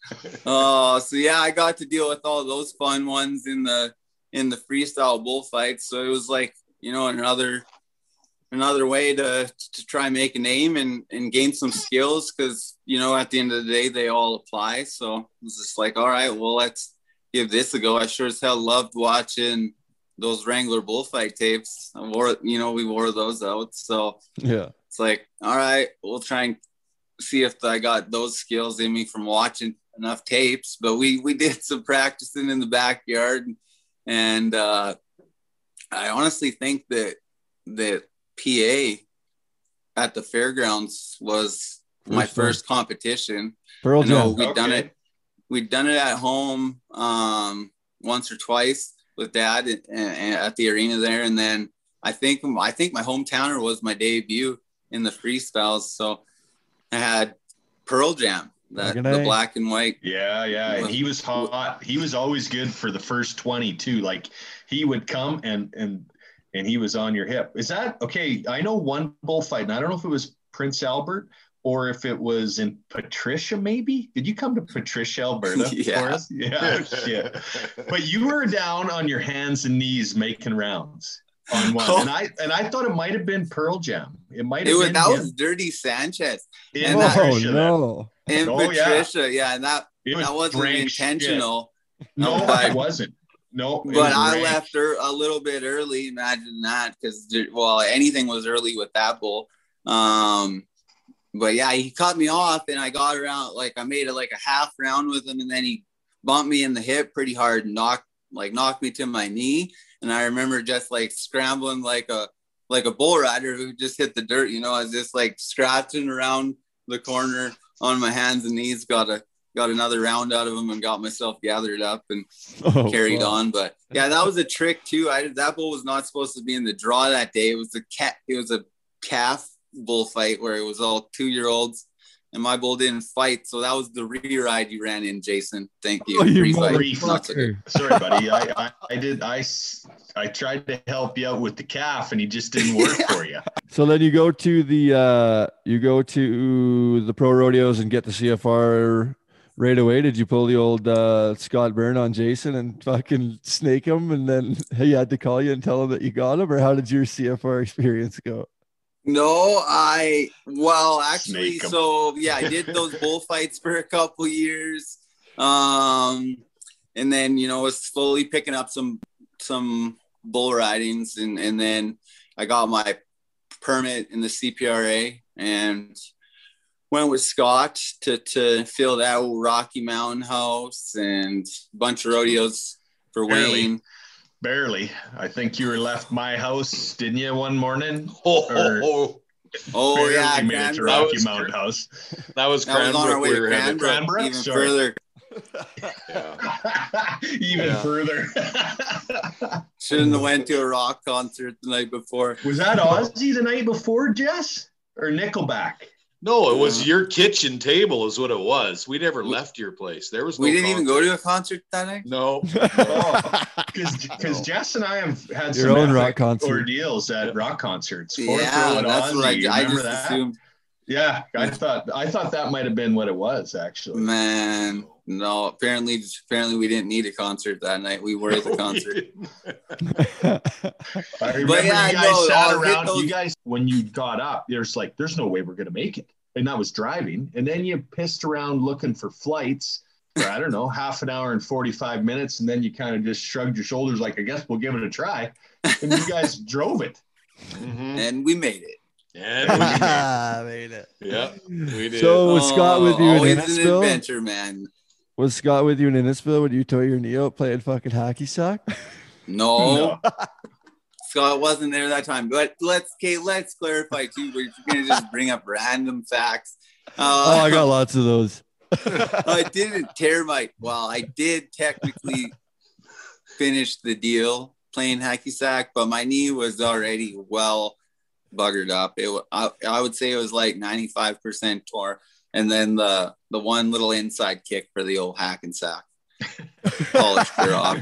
Oh, so yeah, I got to deal with all those fun ones in the in the freestyle bullfights. So it was like you know another another way to to try and make a name and and gain some skills because you know at the end of the day they all apply. So it was just like, all right, well let's give this a go. I sure as hell loved watching those Wrangler bullfight tapes. I wore, you know, we wore those out. So Yeah. it's like, all right, we'll try and see if I got those skills in me from watching enough tapes. But we we did some practicing in the backyard, and uh, I honestly think that that PA at the fairgrounds was my First time. competition. Pearl I Jam. we'd done it. We'd done it at home um, once or twice with dad and, and at the arena there, and then I think I think my hometowner was my debut in the freestyles. So I had Pearl Jam, that the A. black and white. Yeah, yeah, and he was hot. He was always good for the first twenty too. Like he would come and and and he was on your hip. Is that okay? I know one bullfight, and I don't know if it was Prince Albert or if it was in Patricia. Maybe did you come to Patricia, Alberta? Yeah. For us? Yeah. Oh, shit. But you were down on your hands and knees making rounds on one, Oh. and I and I thought it might have been Pearl Jam. It might It have was been that him. was Dirty Sanchez In and that- Oh Patricia no. and Oh. Patricia. Yeah. and that It was that wasn't rank shit. intentional. No, oh, No, it wasn't. No, but I rank. left her a little bit early. Imagine that, because well, anything was early with that bull. Um, but yeah, he cut me off, and I got around like I made it like a half round with him, and then he bumped me in the hip pretty hard, and knocked like knocked me to my knee. And I remember just like scrambling like a like a bull rider who just hit the dirt. You know, I was just like scratching around the corner on my hands and knees. Got a got another round out of him and got myself gathered up and Oh, carried fuck. on. But yeah, that was a trick too. I that bull was not supposed to be in the draw that day. It was a cat. It was a calf bullfight where it was all two year olds, and my bull didn't fight. So that was the re-ride you ran in, Jason. Thank you. Oh, you Pre-fight. motherfucker. Not so. Sorry, buddy. I, I, I did. I, s- I tried to help you out with the calf, and he just didn't work for you. So then you go to the uh you go to the pro rodeos and get the CFR right away. Did you pull the old uh Scott Byrne on Jason and fucking snake him and then he had to call you and tell him that you got him or how did your CFR experience go? No, I well actually so yeah, I did those bullfights for a couple years. Um and then you know was slowly picking up some some bull ridings and and then I got my permit in the CPRA and went with Scott to to fill that old Rocky Mountain house and a bunch of rodeos for Barely. Wayne. Barely. I think you were left my house, didn't you, one morning? Oh, Or- oh, Oh, oh Barely yeah, made it to That Rocky was Mountain House. that was That was on our Cranbrook. way We to were headed- Cranbrook, Cranbrook? even Sorry. further. Yeah. Even Yeah. further. Shouldn't have went to a rock concert the night before. was that Ozzy the night before, Jess? Or Nickelback? No, it was Yeah. your kitchen table, is what it was. We never left your place. There was no We didn't even go to a concert that night. No, Because No. Jess and I have had Your some own rock epic concert. ordeals at rock concerts. Yeah, Row and that's what I, Ozzy, I just that? assumed. Yeah, I thought I thought that might have been what it was actually. Man, no. Apparently, apparently we didn't need a concert that night. We were at the concert. I remember But yeah, you guys no, sat I'll around. those- You guys, when you got up, there's like, there's no way we're gonna make it, and I was driving, and then you pissed around looking for flights for I don't know half an hour and forty five minutes, and then you kind of just shrugged your shoulders like, I guess we'll give it a try, and you guys drove it. Mhm. and we made it. And we did. Made it. yeah, we did. So was Scott with you Oh, in always an adventure, man. Was Scott with you in Innisfail when you tore your knee out playing fucking hacky sack? No, Scott wasn't there that time. But let's, let's clarify too. We're gonna just bring up random facts. Oh, Uh, I got lots of those. I didn't tear my. Well, I did technically finish the deal playing hacky sack, but my knee was already well buggered up. It I, I would say it was like ninety five percent tore, and then the the one little inside kick for the old hack and sack off.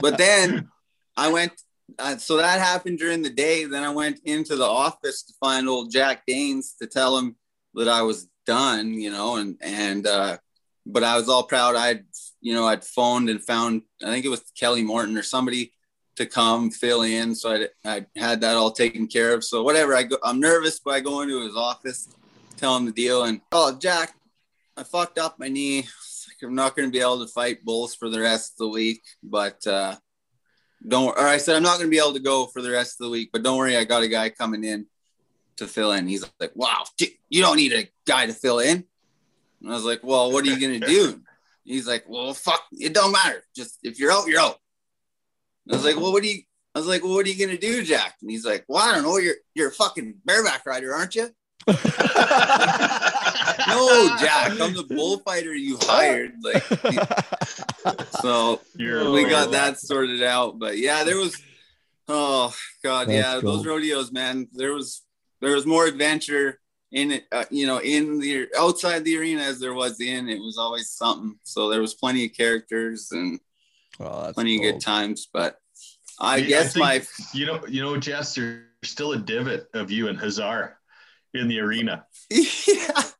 But then I went. Uh, so that happened during the day. Then I went into the office to find old Jack Daines to tell him that I was done, you know, and and uh, but I was all proud. I'd you know I'd phoned and found I think it was Kelly Morton or somebody to come fill in. So I I had that all taken care of. So whatever. I go. I'm nervous, but I go into his office, tell him the deal, and oh Jack, I fucked up my knee. I'm not going to be able to fight bulls for the rest of the week, but. uh don't. Or I said I'm not going to be able to go for the rest of the week, but don't worry, I got a guy coming in to fill in. He's like, wow, you don't need a guy to fill in. And I was like, well, what are you going to do? He's like, well, fuck, it don't matter. Just if you're out, you're out. And I was like, well, what do you? I was like, well, what are you gonna do, Jack? And he's like, well, I don't know. You're you're a fucking bareback rider, aren't you? no, Jack, I'm the bullfighter you hired. Like, so You're we got that sorted out. But yeah, there was, oh god, That's yeah, cool. those rodeos, man. There was there was more adventure in it, uh, you know, in the outside the arena as there was in. It was always something. So there was plenty of characters and oh, plenty cool. of good times. But I yeah, guess I my, you know, you know, Jess, there's still a divot of you and Hazar in the arena. yeah.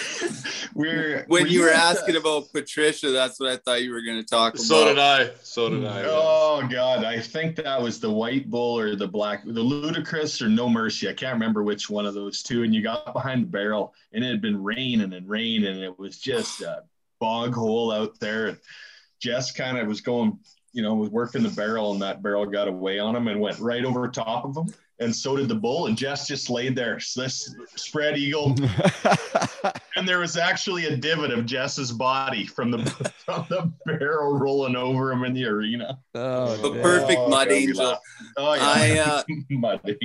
we're when you were asking about Patricia, that's what I thought you were going to talk about. So did I. So did I. Oh God, I think that was the white bull or the black, the ludicrous or no mercy. I can't remember which one of those two. And you got behind the barrel, and it had been raining and raining, and it was just a bog hole out there. And Jess kind of was going, you know, was working the barrel, and that barrel got away on him and went right over top of him and so did the bull. And Jess just laid there, this spread eagle, and there was actually a divot of Jess's body from the from the barrel rolling over him in the arena. Oh, the perfect oh, mud angel. Oh yeah, I, uh, muddy.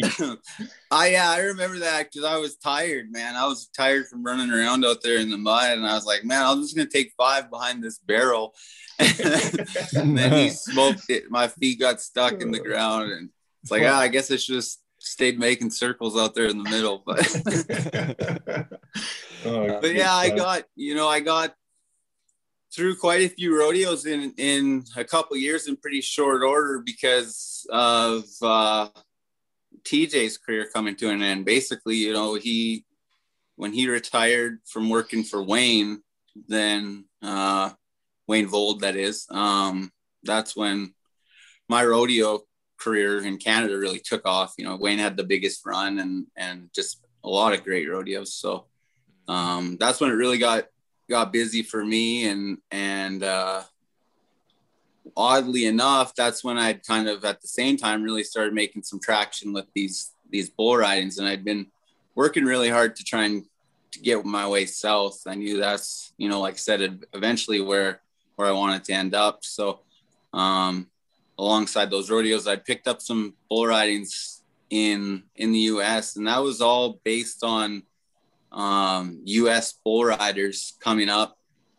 I yeah, I remember that because I was tired, man. I was tired from running around out there in the mud, and I was like, man, I'm just gonna take five behind this barrel. and then he smoked it. My feet got stuck in the ground, and it's like, ah, I guess I should just stayed making circles out there in the middle. But, oh, but yeah, I got, you know, I got through quite a few rodeos in, in a couple years in pretty short order because of uh, TJ's career coming to an end. Basically, you know, he, when he retired from working for Wayne, then uh, Wayne Vold, that is, um, that's when my rodeo career in Canada really took off. You know, Wayne had the biggest run and and just a lot of great rodeos. So um, that's when it really got got busy for me and and uh, oddly enough, that's when I'd kind of at the same time really started making some traction with these these bull ridings, and I'd been working really hard to try and to get my way south. I knew that's you know, like I said, eventually where where I wanted to end up. So um, alongside those rodeos, I picked up some bull ridings in in the U.S. and that was all based on um, U.S. bull riders coming up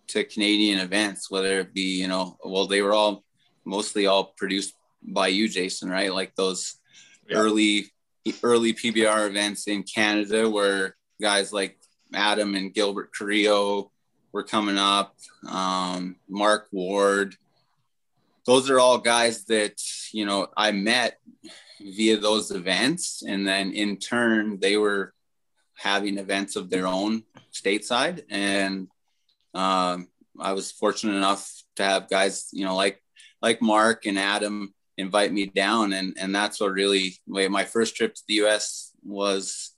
to Canadian events, whether it be you know, well, they were all mostly all produced by you, Jason, right? Like those yeah. early early PBR events in Canada, where guys like Adam and Gilbert Carrillo were coming up, um, Mark Ward those are all guys that you know I met via those events, and then in turn they were having events of their own stateside, and um, I was fortunate enough to have guys you know like like Mark and Adam invite me down, and and that's what really my first trip to the U.S. was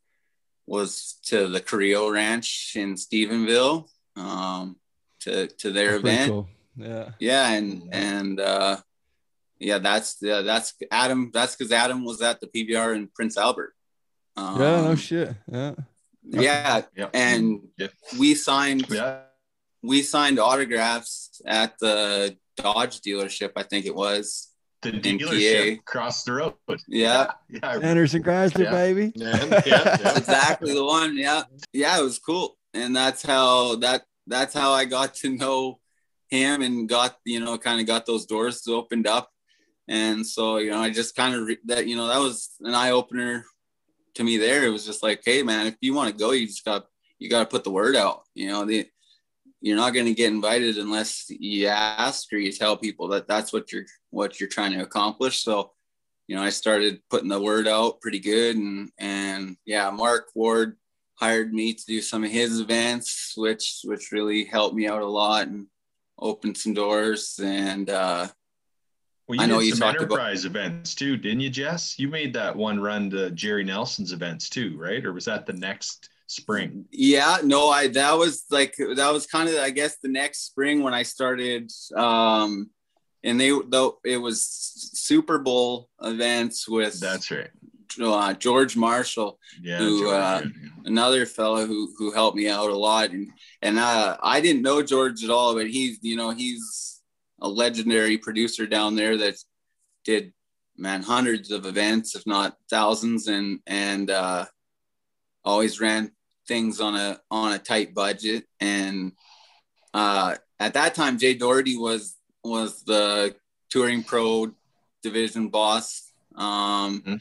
was to the Carrillo Ranch in Stephenville um, to to their that's event. Cool yeah yeah and and uh yeah that's yeah that's adam that's because adam was at the pbr in prince albert um, yeah no shit yeah yeah, yeah. and yeah. we signed yeah. we signed autographs at the dodge dealership i think it was the dealership across the road. Yeah. Yeah. Anderson Chrysler, yeah. baby. Yeah. yeah. exactly the one. Yeah. Yeah. It was cool. And that's how that that's how I got to know him and got you know kind of got those doors opened up. And so you know i just kind of re- that you know that was an eye-opener to me there. It was just like hey man if you want to go you just got you got to put the word out. You know the you're not going to get invited unless you ask or you tell people that that's what you're what you're trying to accomplish. So you know i started putting the word out pretty good and and yeah mark ward hired me to do some of his events which which really helped me out a lot. And opened some doors and uh well, you I know you some enterprise about... events too, didn't you, Jess? You made that one run to Jerry Nelson's events too, right? Or was that the next spring? Yeah, no, I that was like that was kind of I guess the next spring when I started um and they though it was Super Bowl events with That's right. Uh, George Marshall, Yeah. Who, George, uh, yeah. another fellow who who helped me out a lot, and and uh, I didn't know George at all, but he's you know he's a legendary producer down there that did man hundreds of events, if not thousands, and and uh, always ran things on a on a tight budget. And uh, at that time, Jay Doherty was was the touring pro division boss. Um, Mhm.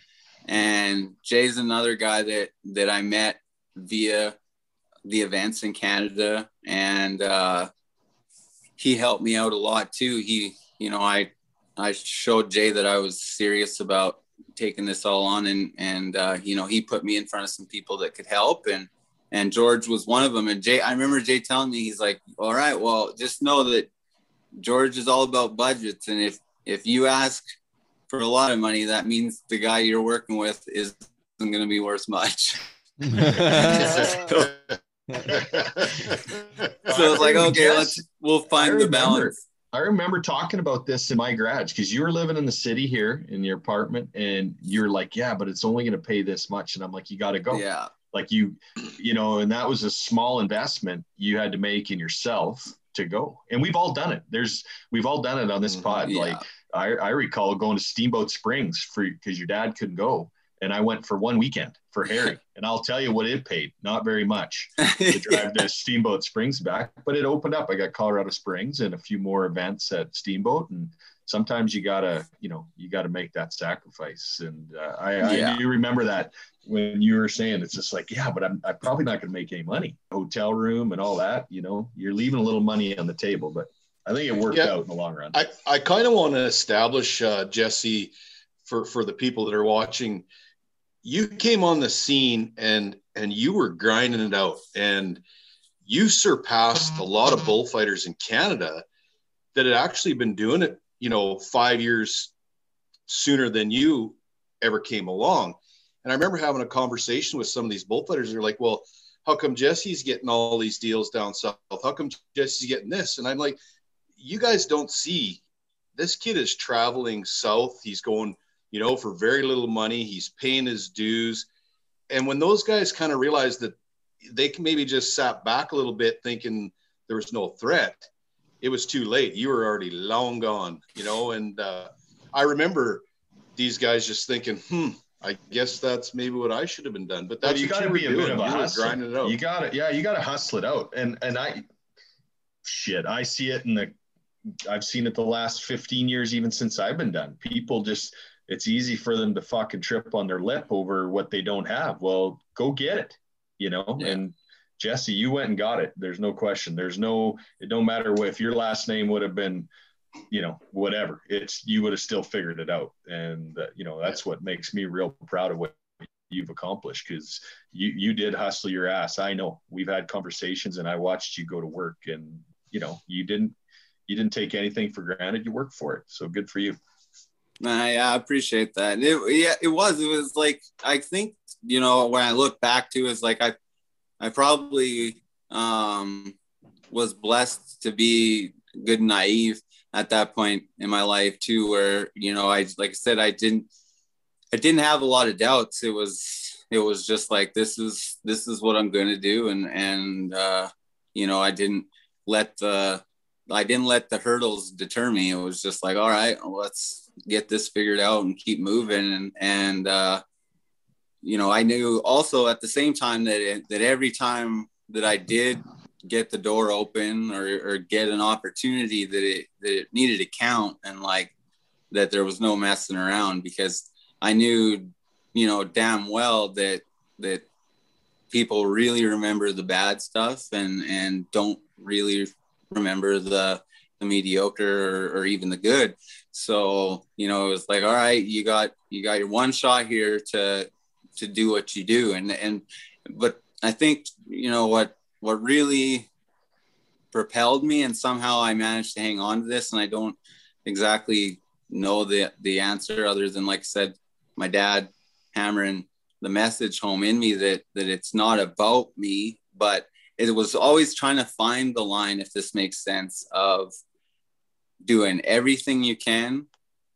And Jay's another guy that that I met via the events in Canada, and uh, he helped me out a lot too. He, you know, I I showed Jay that I was serious about taking this all on, and and uh, you know, he put me in front of some people that could help, and and George was one of them. And Jay, I remember Jay telling me, he's like, "All right, well, just know that George is all about budgets, and if if you ask for a lot of money, that means the guy you're working with isn't going to be worth much." So it's like, okay, Yes. let's we'll find the balance. I remember talking about this in my garage because you were living in the city here in your apartment, and you're like, "Yeah, but it's only going to pay this much," and I'm like, "You got to go." Yeah, Like you, you know, and that was a small investment you had to make in yourself to go. And we've all done it. There's, we've all done it on this Mhm. pod. yeah. Like I, I recall going to Steamboat Springs for because your dad couldn't go, and I went for one weekend for Harry, and I'll tell you what it paid, not very much to drive to Steamboat Springs back, but it opened up. I got Colorado Springs and a few more events at Steamboat, and sometimes you gotta, you know, you gotta make that sacrifice. And uh, I, Yeah. I do remember that when you were saying it's just like, yeah, but I'm, I'm probably not gonna make any money. Hotel room and all that, you know, you're leaving a little money on the table, but I think it worked Yeah. out in the long run. I, I kind of want to establish, uh, Jesse, for, for the people that are watching, you came on the scene and and you were grinding it out and you surpassed a lot of bullfighters in Canada that had actually been doing it, you know, five years sooner than you ever came along. And I remember having a conversation with some of these bullfighters. They're like, well, how come Jesse's getting all these deals down south? How come Jesse's getting this? And I'm like, you guys don't see this kid is traveling south. He's going, you know, for very little money. He's paying his dues. And when those guys kind of realized that they maybe just sat back a little bit thinking there was no threat, it was too late. You were already long gone, you know. And uh, I remember these guys just thinking, hmm, I guess that's maybe what I should have been done. But Well, that's you got to be a bit of a hustler. grinding it out. You got to, yeah, you got to hustle it out. And and I, shit, I see it in the, I've seen it the last 15 years, even since I've been done. People just, it's easy for them to fucking trip on their lip over what they don't have. Well, go get it, you know. Yeah. And Jesse, you went and got it. There's no question. There's no, it don't matter what if your last name would have been you know, whatever. It's you would have still figured it out, and uh, you know that's what makes me real proud of what you've accomplished because you you did hustle your ass. I know we've had conversations, and I watched you go to work, and you know you didn't you didn't take anything for granted. You worked for it, so good for you. I, appreciate that. It, yeah, it was. It was like I think you know when I look back to is like I, I probably um, was blessed to be good and naive at that point in my life too, where you know I like I said I didn't I didn't have a lot of doubts. It was it was just like this is this is what I'm going to do, and and uh, you know I didn't let the I didn't let the hurdles deter me. It was just like, all right, let's get this figured out and keep moving. And, and, uh, you know, I knew also at the same time that, it, that every time that I did get the door open or, or get an opportunity that it, that it needed to count and like that there was no messing around because I knew, you know, damn well that, that people really remember the bad stuff and, and don't really remember the the mediocre or, or, even the good. So you know, it was like, all right, you got you got your one shot here to to do what you do, and and but I think you know what what really propelled me, and somehow I managed to hang on to this, and I don't exactly know the the answer other than like I said, my dad hammering the message home in me that that it's not about me, but it was always trying to find the line if this makes sense of doing everything you can,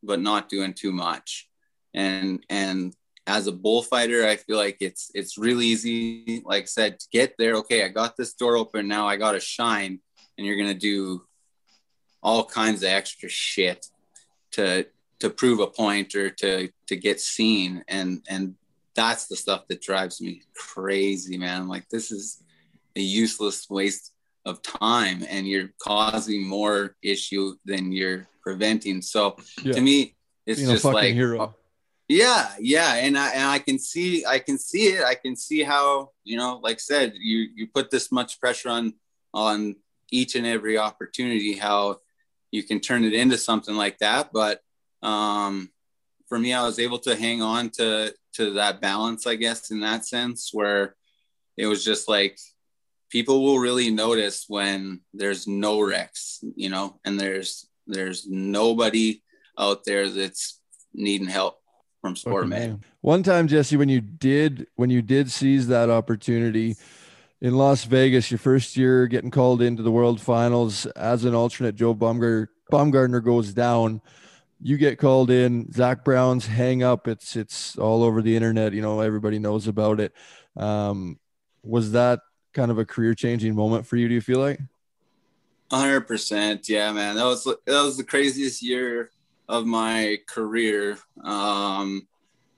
but not doing too much. And and as a bullfighter, I feel like it's it's really easy, like I said, to get there. Okay, I got this door open now. I got to shine, and you're gonna do all kinds of extra shit to to prove a point or to to get seen. And and that's the stuff that drives me crazy, man. Like this is a useless waste of time, and you're causing more issue than you're preventing. So yeah. to me, it's Being just like hero yeah yeah and i and i can see i can see it i can see how you know like I said you you put this much pressure on on each and every opportunity how you can turn it into something like that but um for me i was able to hang on to to that balance i guess in that sense where it was just like people will really notice when there's no wrecks you know and there's there's nobody out there that's needing help from Sport okay, One time, Jesse, when you did when you did seize that opportunity in Las Vegas, your first year getting called into the World Finals as an alternate, Joe Baumgartner goes down. You get called in. Zach Brown's hang up. It's it's all over the internet. You know everybody knows about it. Um, was that kind of a career changing moment for you? Do you feel like? Hundred percent, yeah, man. That was that was the craziest year of my career. Um,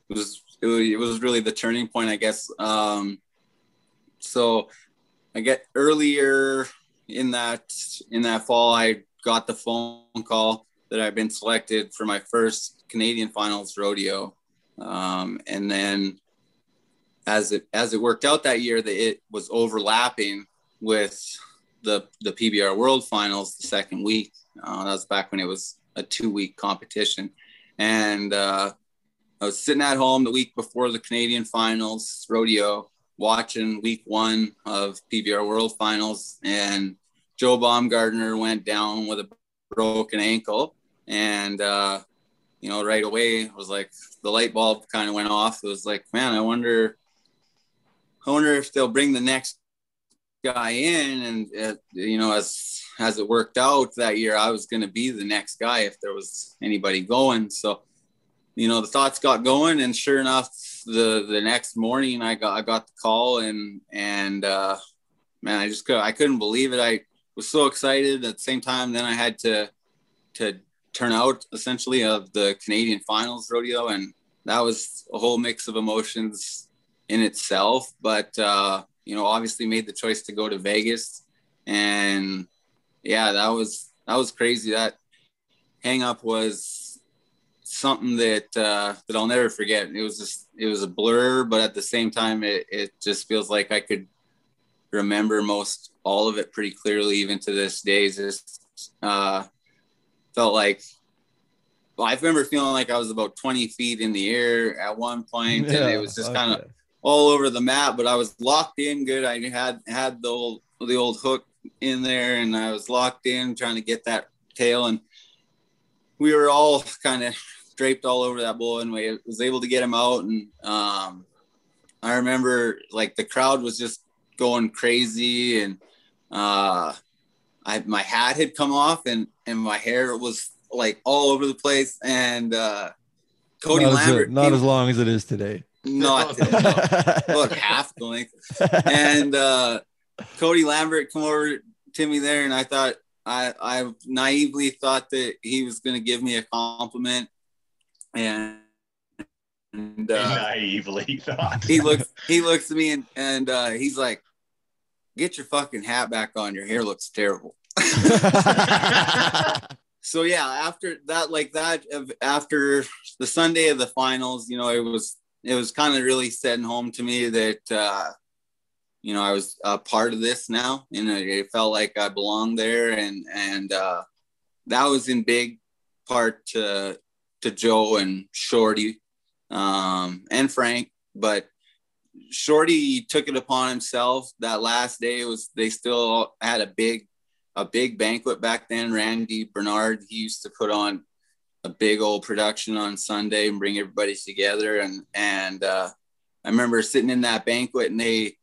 it was it was really the turning point, I guess. Um, so I get earlier in that in that fall, I got the phone call that I've been selected for my first Canadian Finals rodeo, um, and then as it as it worked out that year, that it was overlapping with the the PBR World Finals the second week. Uh, that was back when it was a two week competition. And uh, I was sitting at home the week before the Canadian finals rodeo, watching week one of PBR World Finals. And Joe Baumgartner went down with a broken ankle. And, uh, you know, right away it was like the light bulb kind of went off. It was like, man, I wonder, I wonder if they'll bring the next guy in. And, uh, you know, as as it worked out that year, I was going to be the next guy if there was anybody going. So, you know, the thoughts got going, and sure enough, the the next morning I got I got the call, and and uh, man, I just could I couldn't believe it. I was so excited at the same time. Then I had to to turn out essentially of the Canadian Finals rodeo, and that was a whole mix of emotions in itself. But uh, you know, obviously made the choice to go to Vegas and yeah, that was that was crazy. That hang up was something that uh, that I'll never forget. It was just it was a blur, but at the same time, it it just feels like I could remember most all of it pretty clearly, even to this day. Just uh, felt like well, I remember feeling like I was about 20 feet in the air at one point, yeah, and it was just kind of all over the map. But I was locked in good. I had had the old the old hook in there and I was locked in trying to get that tail and we were all kind of draped all over that bull and we was able to get him out and um, I remember like the crowd was just going crazy and uh, I my hat had come off and and my hair was like all over the place and uh, Cody not Lambert as, not as long as it is today. Not today, about half the length. And uh, Cody Lambert come over to me there, and I thought I I naively thought that he was going to give me a compliment, and, and uh, naively thought he looks he looks at me and and uh, he's like, "Get your fucking hat back on. Your hair looks terrible." so yeah, after that, like that, after the Sunday of the finals, you know, it was it was kind of really setting home to me that. Uh, you know, I was a part of this now, and it felt like I belonged there, and and uh, that was in big part to to Joe and Shorty um, and Frank, but Shorty took it upon himself. That last day was they still had a big a big banquet back then. Randy Bernard he used to put on a big old production on Sunday and bring everybody together, and and uh, I remember sitting in that banquet and they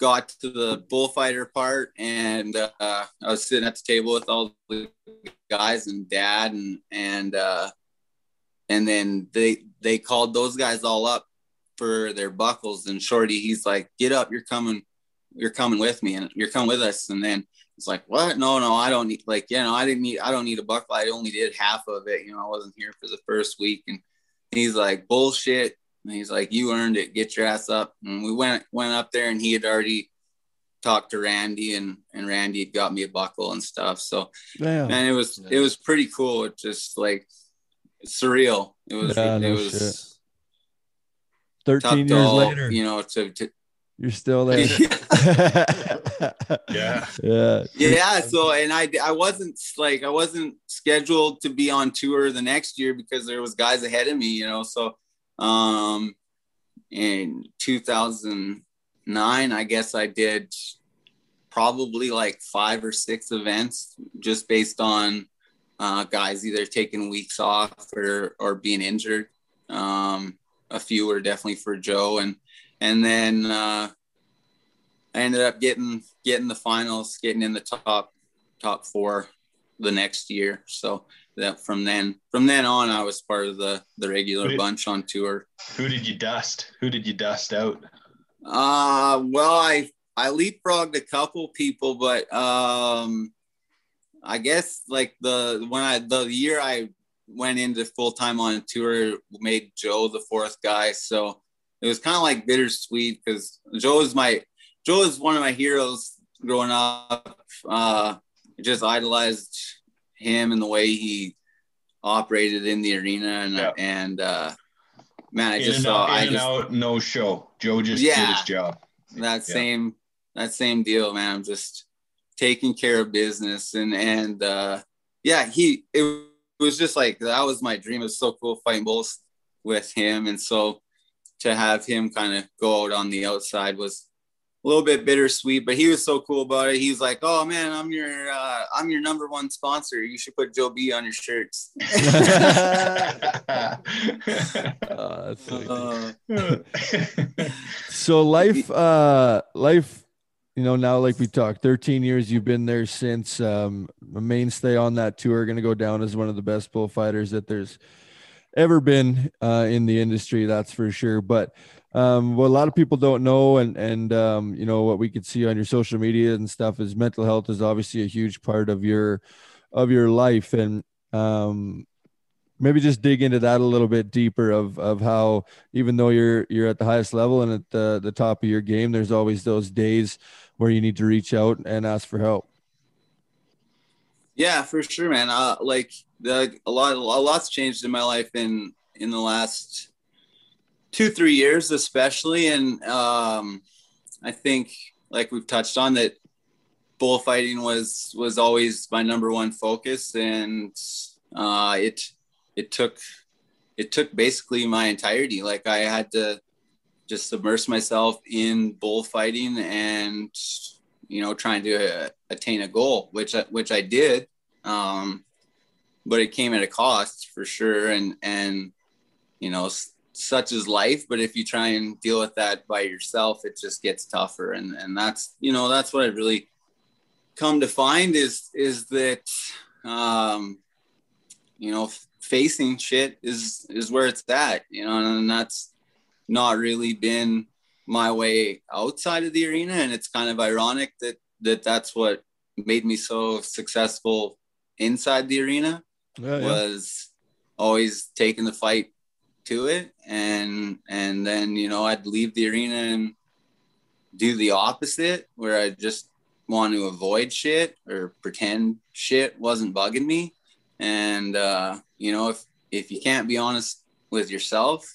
got to the bullfighter part, and uh, I was sitting at the table with all the guys and dad and and uh and then they they called those guys all up for their buckles. And shorty he's like get up. You're coming you're coming with me and you're coming with us. And then it's like what? No no i don't need like you know i didn't need i don't need a buckle i only did half of it you know i wasn't here for the first week. And he's like bullshit. And he's like you earned it. Get your ass up. And we went went up there and he had already talked to randy and and randy had got me a buckle and stuff. So Damn. and it was it was pretty cool. It just like surreal. It was Yeah, it no was shit. 13 years all, later, you know to, to you're still there. Yeah. Yeah. yeah so and i i wasn't like i wasn't scheduled to be on tour the next year because there was guys ahead of me you know so um in 2009 i guess i did probably like five or six events just based on uh, guys either taking weeks off or or being injured um a few were definitely for joe and and then uh I ended up getting getting the finals, getting in the top top four the next year. So that from then from then on, I was part of the the regular bunch on tour. Who did you dust? Who did you dust out? Uh well, I I leapfrogged a couple people, but um, I guess like the when I the year I went into full time on tour made Joe the fourth guy, so it was kind of like bittersweet because Joe is my Joe is one of my heroes growing up. Uh, just idolized him and the way he operated in the arena, and Yeah. and uh, man, I in just saw out, I just out, no show. Joe just did Yeah. his job. that Yeah. same that same deal man i'm just taking care of business and and uh yeah he it was just like that was my dream it was so cool fighting bulls with him and so to have him kind of go out on the outside was a little bit bittersweet but he was so cool about it he was like oh man i'm your uh i'm your number one sponsor you should put joe b on your shirts Oh, that's funny. uh, so life uh life you know now like we talked 13 years you've been there since um a mainstay on that tour going to go down as one of the best bullfighters that there's ever been uh in the industry that's for sure. But um what a lot of people don't know and and um you know what we could see on your social media and stuff is mental health is obviously a huge part of your of your life. And um maybe just dig into that a little bit deeper of of how even though you're you're at the highest level and at the the top of your game there's always those days where you need to reach out and ask for help. Yeah, for sure, man. Uh, like the a lot, a lot's changed in my life in in the last two, three years, especially, and um, I think like we've touched on that bullfighting was was always my number one focus, and uh, it it took it took basically my entirety. Like I had to just submerge myself in bullfighting and you know trying to uh, attain a goal which which I did. Um but it came at a cost for sure. And and you know such is life but if you try and deal with that by yourself it just gets tougher. And and that's you know that's what I really come to find is is that um you know facing shit is is where it's at you know and that's not really been my way outside of the arena. And it's kind of ironic that that that's what made me so successful inside the arena yeah, yeah. was always taking the fight to it and and then you know I'd leave the arena and do the opposite where I just want to avoid shit or pretend shit wasn't bugging me and uh you know if if you can't be honest with yourself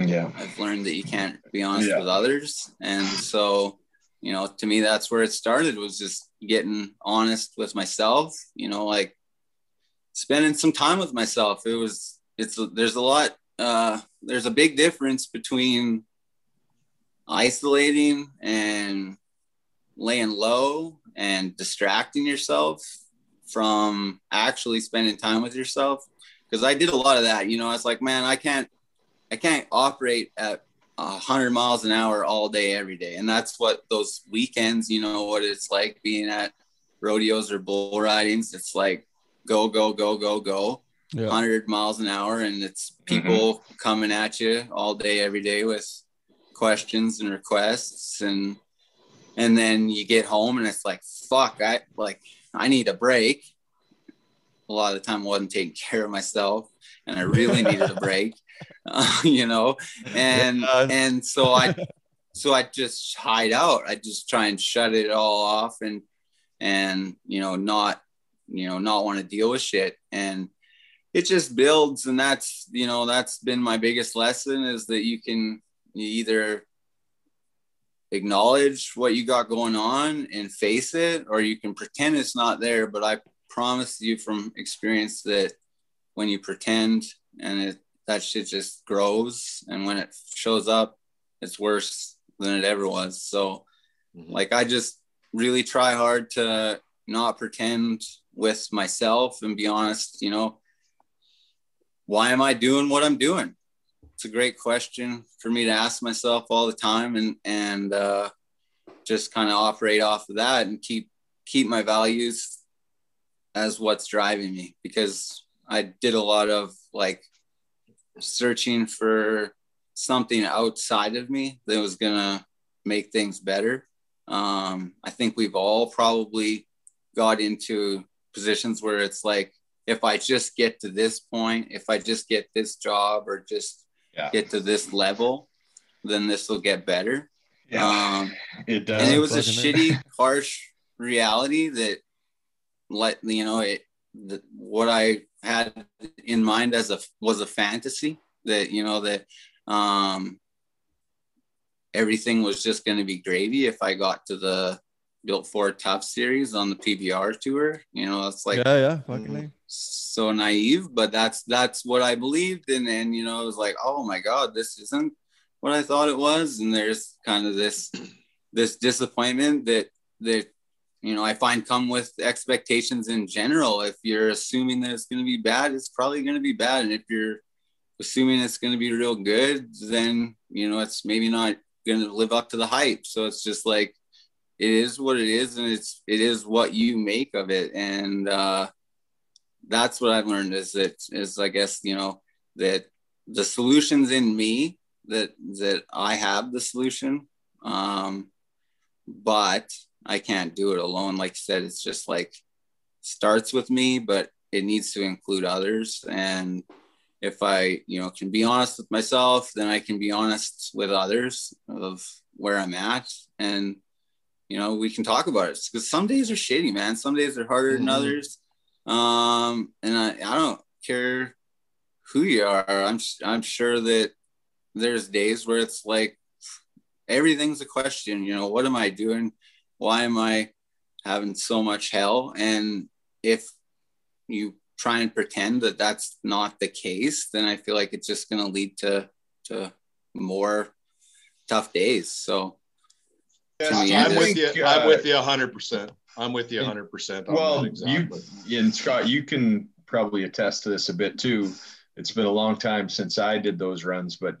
yeah. I've learned that you can't be honest Yeah. with others. And so, you know, to me, that's where it started was just getting honest with myself, you know, like spending some time with myself. It was, it's, there's a lot, uh, there's a big difference between isolating and laying low and distracting yourself from actually spending time with yourself. Cause I did a lot of that, you know, it's like, man, I can't, I can't operate at hundred miles an hour all day, every day. And that's what those weekends, you know, what it's like being at rodeos or bull ridings. It's like go, go, go, go, go, Yeah. 100 miles an hour. And it's people coming at you all day, every day with questions and requests. And, and then you get home and it's like, fuck, I like, I need a break. A lot of the time I wasn't taking care of myself and I really needed a break, uh, you know? And, Yeah. and so I, so I just hide out. I just try and shut it all off and, and, you know, not, you know, not want to deal with shit. And it just builds. And that's, you know, that's been my biggest lesson is that you can you either acknowledge what you got going on and face it, or you can pretend it's not there. But I promise you from experience that when you pretend and it, that shit just grows, and when it shows up, it's worse than it ever was. So, Mhm. like, I just really try hard to not pretend with myself and be honest, you know, why am I doing what I'm doing? It's a great question for me to ask myself all the time and, and, uh, just kind of operate off of that and keep, keep my values as what's driving me because I did a lot of like searching for something outside of me that was gonna make things better. Um, I think we've all probably got into positions where it's like, if I just get to this point, if I just get this job or just Yeah. get to this level, then this will get better. Yeah. Um, it does. and it was a fucking shitty, harsh reality that let you know it. The, what I had in mind as a was a fantasy that you know that um, everything was just going to be gravy if I got to the Built Ford Tough series on the PBR tour. You know, it's like yeah, yeah, fucking Mhm. So naive, but that's that's what I believed in. And you know, it was like, oh my god, this isn't what I thought it was. And there's kind of this this disappointment that that you know I find come with expectations in general. If you're assuming that it's going to be bad, it's probably going to be bad. And if you're assuming it's going to be real good, then you know it's maybe not going to live up to the hype. So it's just like it is what it is, and it's it is what you make of it. And uh, that's what I've learned is that is I guess you know that the solutions in me that that I have the solution, um, but I can't do it alone. Like you said, it's just like starts with me, but it needs to include others. And if I you know can be honest with myself, then I can be honest with others of where I'm at and. You know, we can talk about it because some days are shitty, man. Some days are harder than Mhm. others. Um, and I, I don't care who you are. I'm I'm sure that there's days where it's like everything's a question. You know, what am I doing? Why am I having so much hell? And if you try and pretend that that's not the case, then I feel like it's just going to lead to to more tough days. So Yeah, I'm with is- you. I'm with you hundred percent. I'm with you hundred percent. well, exactly. you and Scott, you can probably attest to this a bit too. It's been a long time since I did those runs, but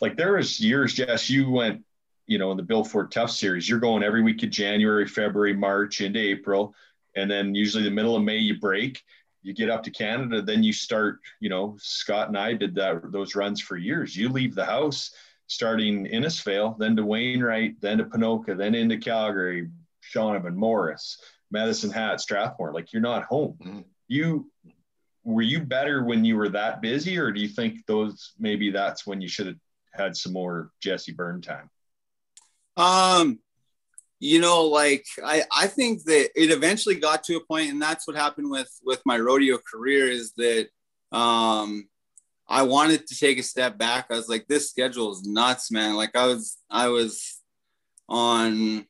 like there was years, Jess, you went, you know, in the Built Ford Tough series, you're going every week of January, February, March into April. And then usually the middle of May you break, you get up to Canada, then you start, you know, Scott and I did that those runs for years. You leave the house starting Innisfail, then to Wainwright, then to Ponoka, then into Calgary, Shaunavon, Morris, Medicine Hat, Strathmore. Like you're not home. Mhm. You were you better when you were that busy, or do you think those maybe that's when you should have had some more Jesse Byrne time? Um, you know, like I, I think that it eventually got to a point, and that's what happened with with my rodeo career is that um I wanted to take a step back. I was like, this schedule is nuts, man. Like I was I was on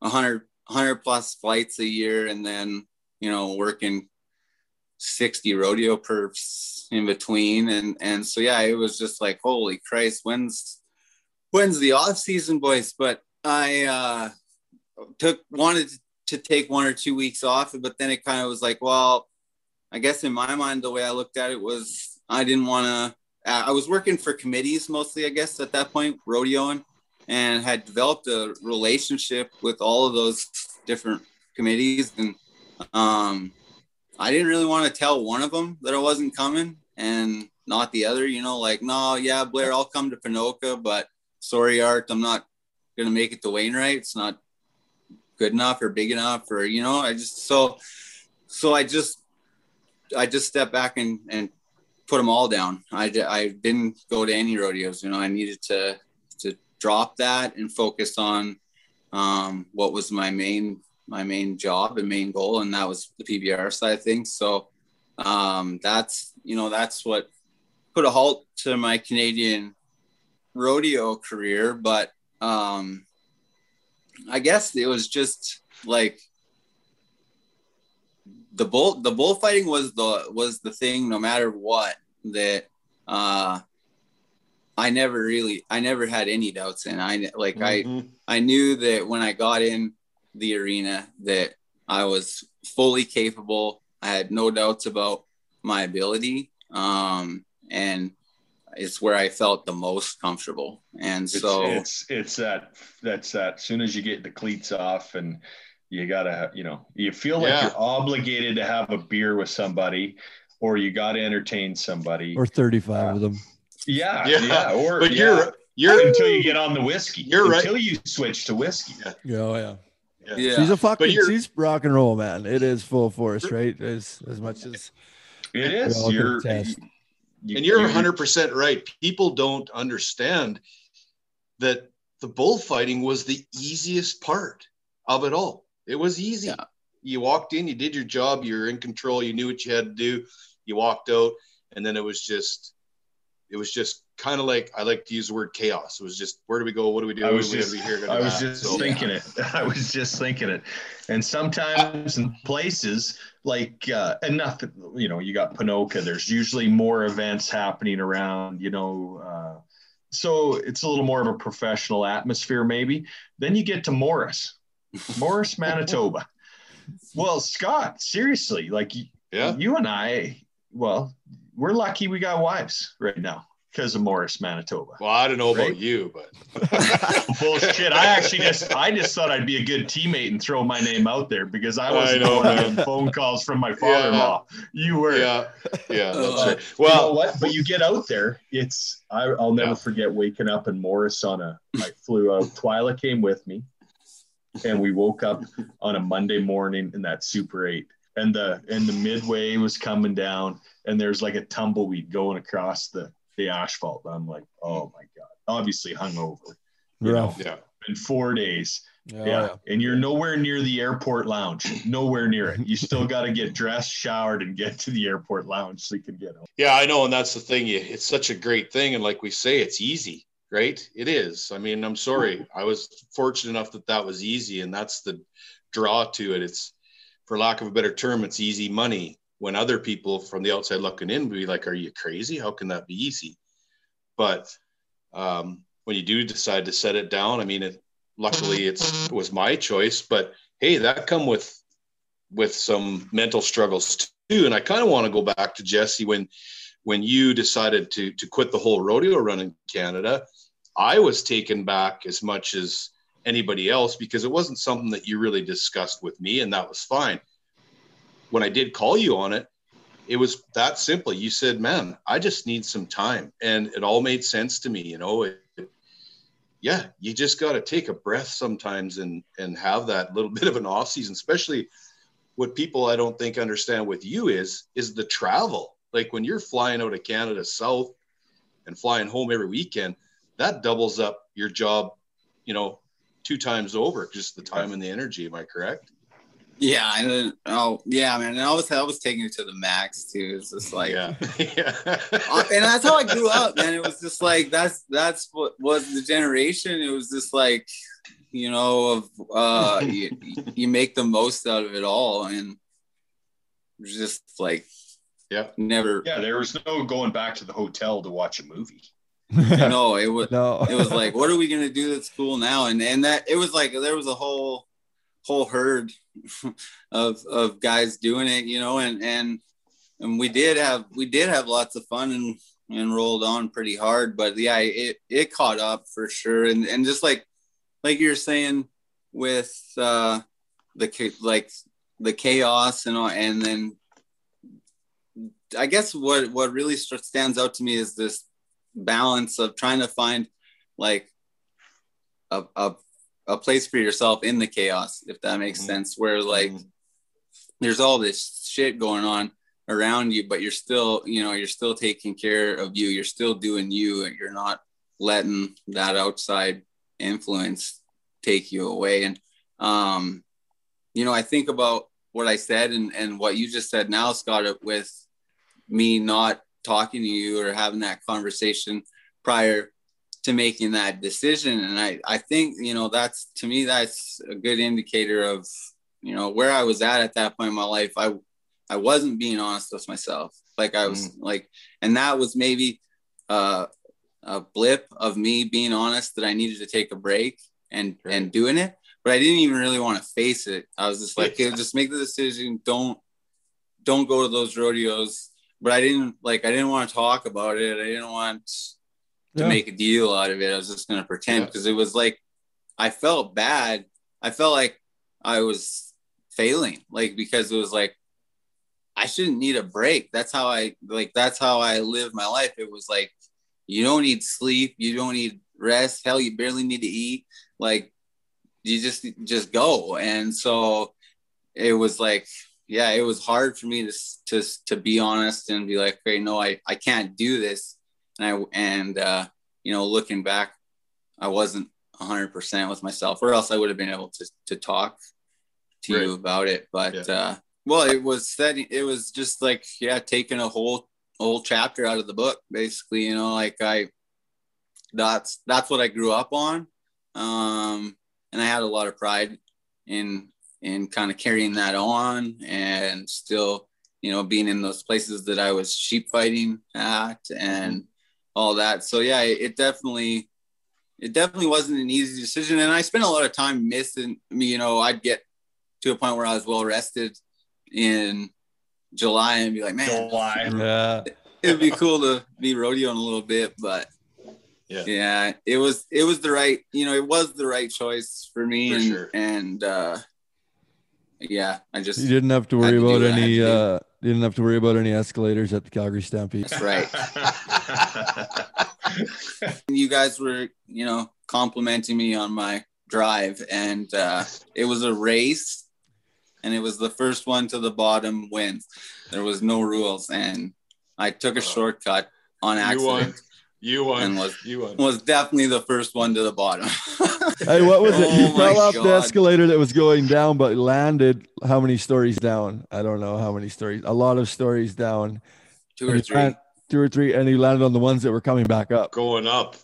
a hundred hundred plus flights a year and then, you know, working 60 rodeo perfs in between. And and so yeah, it was just like, holy Christ, when's when's the off season, boys? But I uh, took wanted to take one or two weeks off, but then it kind of was like, well, I guess in my mind, the way I looked at it was I didn't want to. I was working for committees mostly, I guess, at that point, rodeoing, and had developed a relationship with all of those different committees, and um, I didn't really want to tell one of them that I wasn't coming and not the other, you know, like, no, yeah, Blair, I'll come to Ponoka, but sorry, Art, I'm not going to make it to Wainwright. It's not good enough or big enough or, you know, I just, so, so I just, I just stepped back and, and put them all down. I, I didn't go to any rodeos, you know, I needed to, to drop that and focus on um, what was my main my main job and main goal, and that was the PBR side of things. So um, that's you know that's what put a halt to my Canadian rodeo career. But um, I guess it was just like the bull the bullfighting was the was the thing no matter what that uh I never really I never had any doubts in. I like mm-hmm. I I knew that when I got in the arena that I was fully capable. I had no doubts about my ability um and it's where I felt the most comfortable. And so it's it's, it's that that's that as soon as you get the cleats off and you gotta you know you feel like yeah. you're obligated to have a beer with somebody or you gotta entertain somebody or 35 uh, of them yeah yeah, yeah. or but yeah. you're you're until you get on the whiskey you're until right until you switch to whiskey yeah oh yeah yeah. She's a fucking she's rock and roll, man. It is full force, right? As as much as it is. You're you, and you're 100% right. People don't understand that the bullfighting was the easiest part of it all. It was easy. Yeah. You walked in, you did your job, you're in control, you knew what you had to do, you walked out, and then it was just, it was just kind of like I like to use the word chaos. It was just where do we go? What do we do? I was just, here, I was just so, thinking yeah. it. I was just thinking it. And sometimes in places like uh, and nothing, you know, you got Ponoka. There's usually more events happening around. You know. Uh, so it's a little more of a professional atmosphere, maybe. Then you get to Morris, Morris, Manitoba. well, Scott, seriously, like yeah. you and I, well, we're lucky we got wives right now because of Morris, Manitoba. Well, I don't know right? about you, but bullshit. I actually just I just thought I'd be a good teammate and throw my name out there because I was on phone calls from my father-in-law. Yeah. You were, yeah, yeah. That's right. Well, you know what? But you get out there. It's I, will never yeah. forget waking up in Morris on a. I flew out. Twyla came with me, and we woke up on a Monday morning in that Super Eight and the and the midway was coming down and there's like a tumbleweed going across the the asphalt. I'm like, oh my god, obviously hungover. You know, yeah. In four days. Yeah. yeah. And you're nowhere near the airport lounge. Nowhere near it. You still got to get dressed, showered, and get to the airport lounge so you can get home. Yeah, I know. And that's the thing. It's such a great thing. And like we say, it's easy, right? It is. I mean, I'm sorry. I was fortunate enough that that was easy. And that's the draw to it. It's, for lack of a better term, it's easy money when other people from the outside looking in would be like, "Are you crazy? How can that be easy?" But um, when you do decide to set it down, I mean, it, luckily it's it was my choice. But hey, that come with with some mental struggles too. And I kind of want to go back to Jesse when when you decided to to quit the whole rodeo run in Canada. I was taken back as much as anybody else because it wasn't something that you really discussed with me, and that was fine when I did call you on it, it was that simple. You said, "Man, I just need some time," and it all made sense to me. You know, it, yeah, you just got to take a breath sometimes and and have that little bit of an off season. Especially what people I don't think understand with you is is the travel. Like when you're flying out of Canada south and flying home every weekend, that doubles up your job. You know, two times over, just the time and the energy. Am I correct? Yeah, and oh yeah, man, and I was I was taking it to the max too. It's just like yeah, yeah. Uh, and that's how I grew up, man. It was just like that's that's what was the generation. It was just like you know of uh you, you make the most out of it all, and just like yeah, never. Yeah, there was no going back to the hotel to watch a movie. no, it was no. it was like, what are we gonna do at school now? And and that it was like there was a whole whole herd of of guys doing it, you know, and and and we did have we did have lots of fun and and rolled on pretty hard, but yeah, it it caught up for sure, and and just like like you're saying with uh the like the chaos and all, and then I guess what what really stands out to me is this balance of trying to find like a, a, a place for yourself in the chaos, if that makes mm-hmm. sense, where like mm-hmm. there's all this shit going on around you, but you're still, you know, you're still taking care of you. You're still doing you and you're not letting that outside influence take you away. And, um, you know, I think about what I said and, and what you just said now, Scott, with me not talking to you or having that conversation prior to making that decision. And I, I think, you know, that's to me, that's a good indicator of, you know, where I was at at that point in my life. I, I wasn't being honest with myself. Like I was mm. like, and that was maybe uh, a blip of me being honest that I needed to take a break and, right. and doing it. But I didn't even really want to face it. I was just like, yeah. just make the decision. Don't, don't go to those rodeos. But I didn't like, I didn't want to talk about it. I didn't want to yeah. make a deal out of it. I was just going to pretend because yeah. it was like, I felt bad. I felt like I was failing, like, because it was like, I shouldn't need a break. That's how I like that's how I live my life. It was like you don't need sleep, you don't need rest, hell you barely need to eat. Like you just just go. And so it was like yeah, it was hard for me to to to be honest and be like, "Okay, no, I I can't do this." And I and uh you know, looking back, I wasn't 100% with myself or else I would have been able to to talk to right. you about it, but yeah. uh well, it was setting. It was just like yeah, taking a whole whole chapter out of the book, basically. You know, like I that's that's what I grew up on, um, and I had a lot of pride in in kind of carrying that on, and still, you know, being in those places that I was sheep fighting at, and all that. So yeah, it, it definitely it definitely wasn't an easy decision, and I spent a lot of time missing. Me, you know, I'd get to a point where I was well rested in July and be like, man, July. Yeah. It'd be cool to be rodeoing a little bit, but yeah. yeah, it was it was the right, you know, it was the right choice for me. For and sure. and uh yeah, I just you didn't have to worry to about any uh you didn't have to worry about any escalators at the Calgary Stampede. That's right. you guys were, you know, complimenting me on my drive and uh it was a race and it was the first one to the bottom wins. There was no rules, and I took a shortcut on accident. You won. And was, you won. was definitely the first one to the bottom. hey, what was it? Oh you fell off God. the escalator that was going down, but landed how many stories down? I don't know how many stories. A lot of stories down. Two or three. two or three, and he landed on the ones that were coming back up. Going up.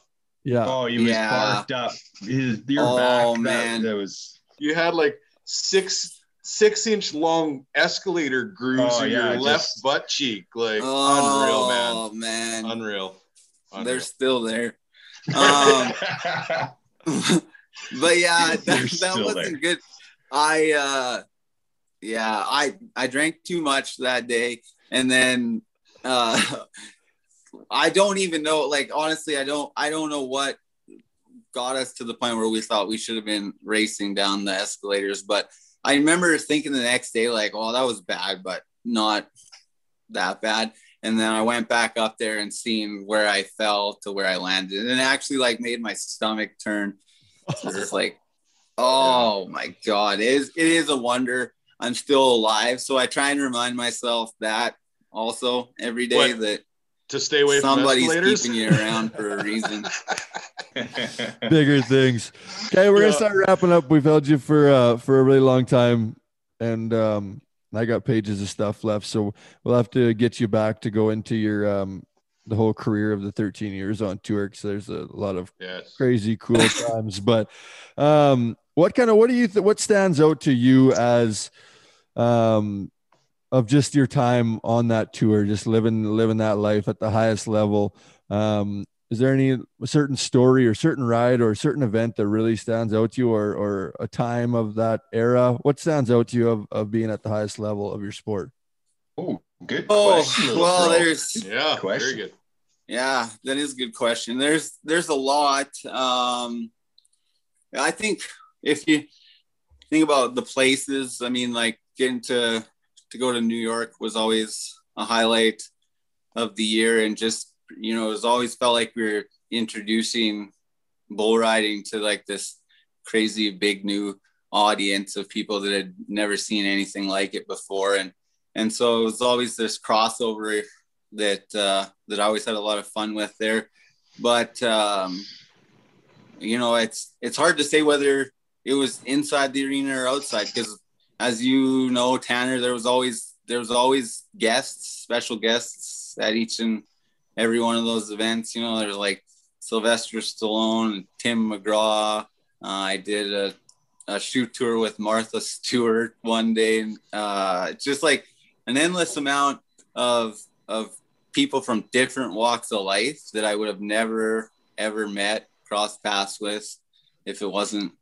Yeah. Oh, he was yeah. parked up. His your oh, back. man. That, that was. You had like six six inch long escalator grooves oh, in yeah, your just... left butt cheek. Like oh, unreal, man. Oh man. Unreal. Unreal. They're still there. Um, but yeah, that, that wasn't there. good. I uh yeah, I I drank too much that day and then uh I don't even know like honestly I don't I don't know what got us to the point where we thought we should have been racing down the escalators but I remember thinking the next day, like, oh, that was bad, but not that bad. And then I went back up there and seen where I fell to where I landed, and it actually like made my stomach turn. It's like, oh my god, it is it is a wonder I'm still alive. So I try and remind myself that also every day what? that to stay away Somebody's from Somebody's keeping you around for a reason. Bigger things. Okay, we're yeah. gonna start wrapping up. We've held you for uh for a really long time, and um I got pages of stuff left, so we'll have to get you back to go into your um the whole career of the 13 years on tour because there's a lot of yes. crazy cool times. But um, what kind of what do you th- what stands out to you as um of just your time on that tour, just living living that life at the highest level. Um, is there any certain story or certain ride or certain event that really stands out to you or, or a time of that era? What stands out to you of, of being at the highest level of your sport? Oh, good. Oh, question, well, there's yeah, question. very good. Yeah, that is a good question. There's there's a lot. Um, I think if you think about the places, I mean, like getting to to go to New York was always a highlight. of the year, and just you know, it's always felt like we were introducing bull riding to like this crazy big new audience of people that had never seen anything like it before, and and so it was always this crossover that uh, that I always had a lot of fun with there. But um, you know, it's it's hard to say whether it was inside the arena or outside because, as you know, Tanner, there was always there was always guests, special guests at each and every one of those events. You know, there's like Sylvester Stallone, and Tim McGraw. Uh, I did a, a shoot tour with Martha Stewart one day, and uh, just like an endless amount of of people from different walks of life that I would have never ever met, crossed paths with, if it wasn't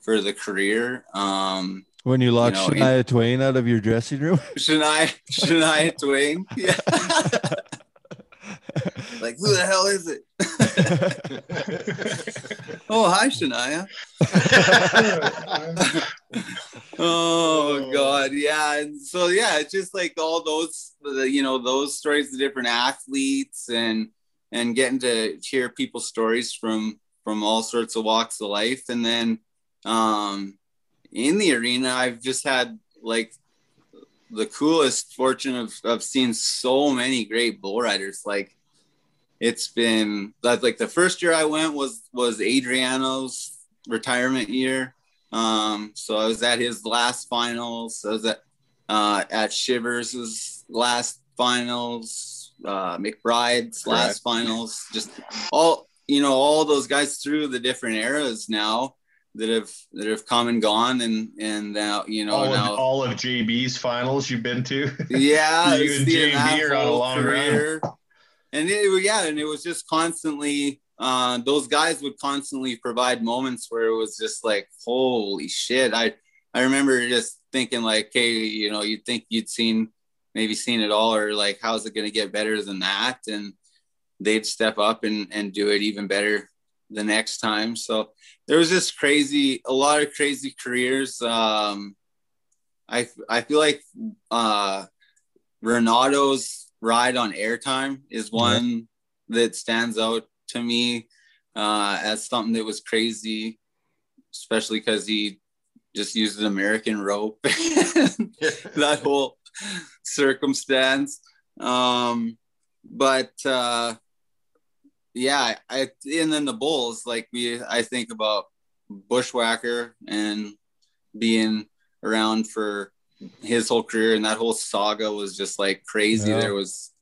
for the career. Um, when you locked you know, Shania in, Twain out of your dressing room, Shania Shania Twain, yeah. like who the hell is it? oh, hi, Shania. oh God, yeah. And so yeah, it's just like all those, you know, those stories, the different athletes, and and getting to hear people's stories from from all sorts of walks of life, and then um, in the arena, I've just had like the coolest fortune of, of seeing so many great bull riders. Like it's been like the first year I went was was Adriano's retirement year. Um, so I was at his last finals. I was at uh, at Shivers's last finals, uh, McBride's Correct. last finals. Just all you know, all those guys through the different eras now that have that have come and gone and and now you know all now of, all of JB's finals you've been to. Yeah, you and JB are on a long career. Run and it, yeah, and it was just constantly. Uh, those guys would constantly provide moments where it was just like, holy shit! I I remember just thinking like, hey, you know, you'd think you'd seen maybe seen it all, or like, how's it going to get better than that? And they'd step up and and do it even better the next time. So there was just crazy, a lot of crazy careers. Um, I I feel like uh, Renato's ride on airtime is one yeah. that stands out to me uh, as something that was crazy, especially because he just used an American rope. that whole circumstance. Um, but uh, yeah, I and then the bulls, like we, I think about Bushwacker and being around for his whole career and that whole saga was just like crazy. Yeah. There was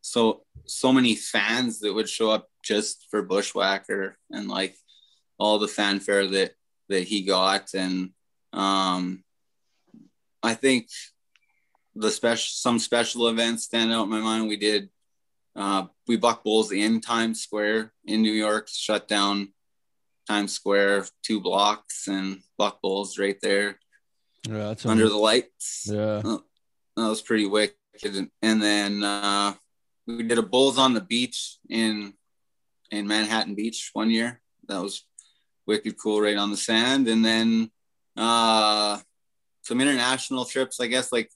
so so many fans that would show up just for Bushwacker and like all the fanfare that that he got and um I think the special some special events stand out in my mind. We did uh, we buck bulls in Times Square in New York, shut down Times Square two blocks and buck bulls right there. Yeah, that's under the lights. Yeah, uh, that was pretty wicked. And then uh, we did a bulls on the beach in in Manhattan Beach one year. That was wicked cool, right on the sand. And then uh, some international trips, I guess, like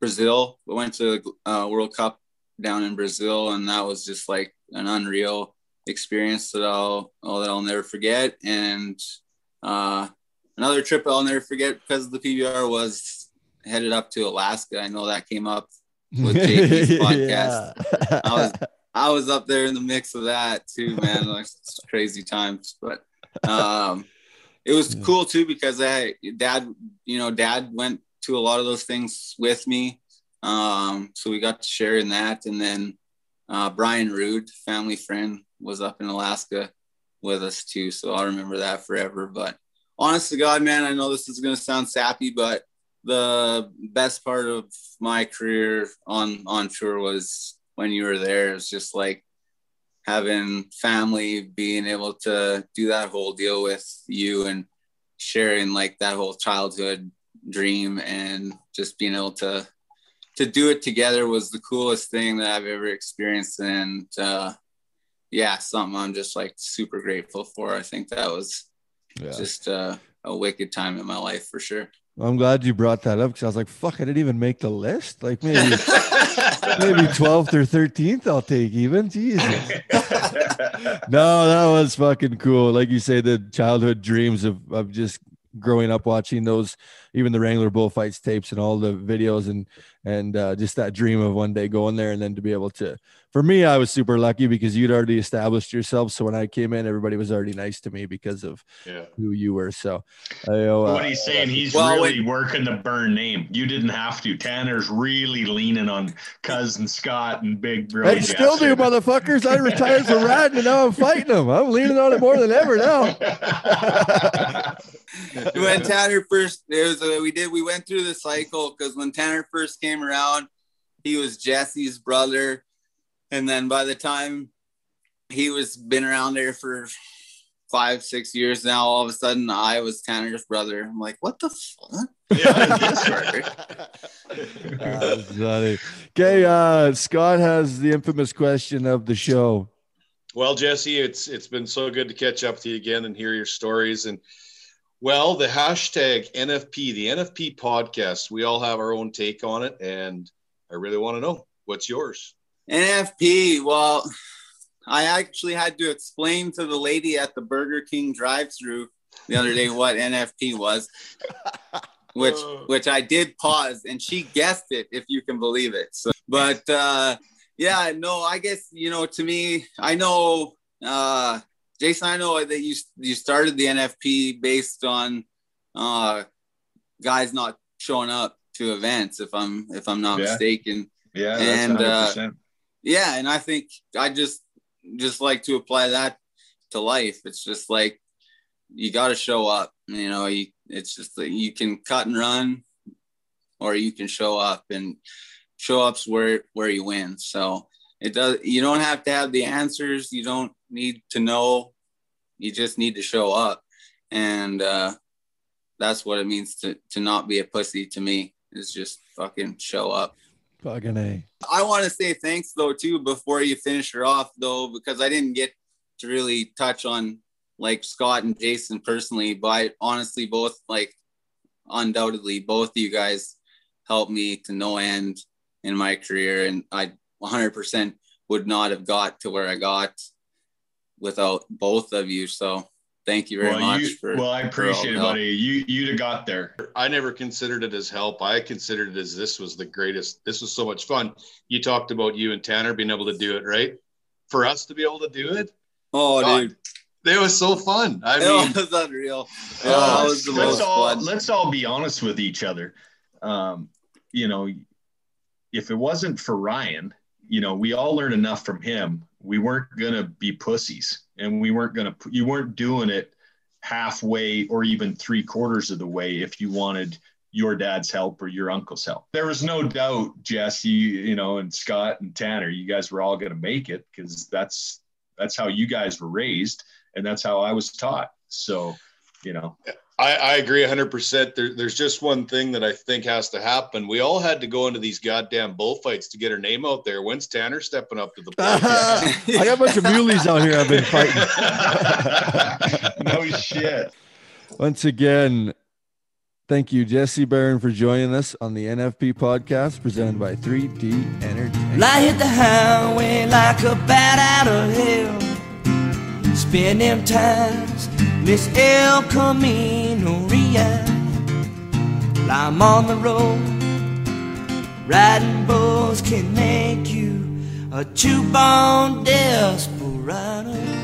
Brazil. We went to uh, World Cup down in Brazil, and that was just like an unreal experience that I'll oh, that I'll never forget. And uh, another trip I'll never forget because of the PBR was headed up to Alaska. I know that came up with JB's podcast. I was I was up there in the mix of that too, man. Like crazy times, but um, it was cool too because I dad, you know, dad went to a lot of those things with me. Um, so we got to share in that, and then uh, Brian Rude, family friend, was up in Alaska with us too. So I'll remember that forever. But honest to God, man, I know this is going to sound sappy, but the best part of my career on on tour was when you were there. It's just like having family, being able to do that whole deal with you and sharing like that whole childhood dream and just being able to to do it together was the coolest thing that I've ever experienced and uh yeah something I'm just like super grateful for I think that was yeah. just uh, a wicked time in my life for sure. I'm glad you brought that up because I was like, fuck, I didn't even make the list. Like maybe maybe 12th or 13th I'll take even. Jesus. no, that was fucking cool. Like you say, the childhood dreams of of just growing up watching those even the Wrangler bullfights tapes and all the videos and and uh, just that dream of one day going there and then to be able to for me i was super lucky because you'd already established yourself so when i came in everybody was already nice to me because of Yeah. who you were so I, uh, what he's saying, he's Well, really working the Byrne name. You didn't have to. Tanner's really leaning on cousin Scott and Big Bro. I still do, Jesse. motherfuckers. I retired from riding and now I'm fighting them. I'm leaning on it more than ever now. when Tanner first it was uh, we did we went through the cycle because when Tanner first came around, he was Jesse's brother, and then by the time he was been around there for five six years now, all of a sudden I was Tanner's brother. I'm like, what the fuck? Yeah, that's. That's funny. Okay, uh, Scott has the infamous question of the show. Well, Jesse, it's it's been so good to catch up to you again and hear your stories. And well, the hashtag NFP, the NFP podcast, we all have our own take on it, and I really want to know what's yours. NFP. Well, I actually had to explain to the lady at the Burger King drive-through the other day what NFP was, which which I did pause, and she guessed it, if you can believe it. So, but uh, yeah, no, I guess you know. To me, I know, uh, Jason. I know that you you started the NFP based on uh, guys not showing up to events, if I'm if I'm not Yeah. mistaken Yeah, And, uh, 100%. yeah and i think i just just like to apply that to life it's just like you got to show up you know you, it's just that you can cut and run or you can show up and show up's where where you win so it does you don't have to have the answers you don't need to know. You just need to show up. And uh that's what it means to to not be a pussy to me is just fucking show up. Fucking A. I want to say thanks though too before you finish her off though because I didn't get to really touch on like Scott and Jason personally, but I honestly both like undoubtedly both of you guys helped me to no end in my career, and I 100% would not have got to where I got without both of you. So thank you very well, much you, for. well, I appreciate the it, help. buddy. You you'd have got there. I never considered it as help. I considered it as this was the greatest. This was so much fun. You talked about you and Tanner being able to do it, right? For us to be able to do it, Oh, God, dude, it was so fun. I mean, it was unreal. Yeah, Uh, that let's, was the let's most all fun. let's all be honest with each other. Um, you know, if it wasn't for Ryan, you know, we all learned enough from him. We weren't gonna be pussies, and we weren't gonna. You weren't doing it halfway or even three quarters of the way if you wanted your dad's help or your uncle's help. There was no doubt, Jesse, you know, and Scott and Tanner, you guys were all gonna make it because that's that's how you guys were raised, and that's how I was taught. So, you know. I, I agree 100%. There, there's just one thing that I think has to happen. We all had to go into these goddamn bullfights to get our name out there. When's Tanner stepping up to the plate? I got a bunch of muleys out here I've been fighting. no shit. Once again, thank you, Jesse Byrne, for joining us on the NFP podcast presented by 3D Entertainment. Well, I hit the highway like a bat out of hell. Spend them times, Miss El Camino Real. I'm on the road. Riding bulls can make you a two-bone desperado.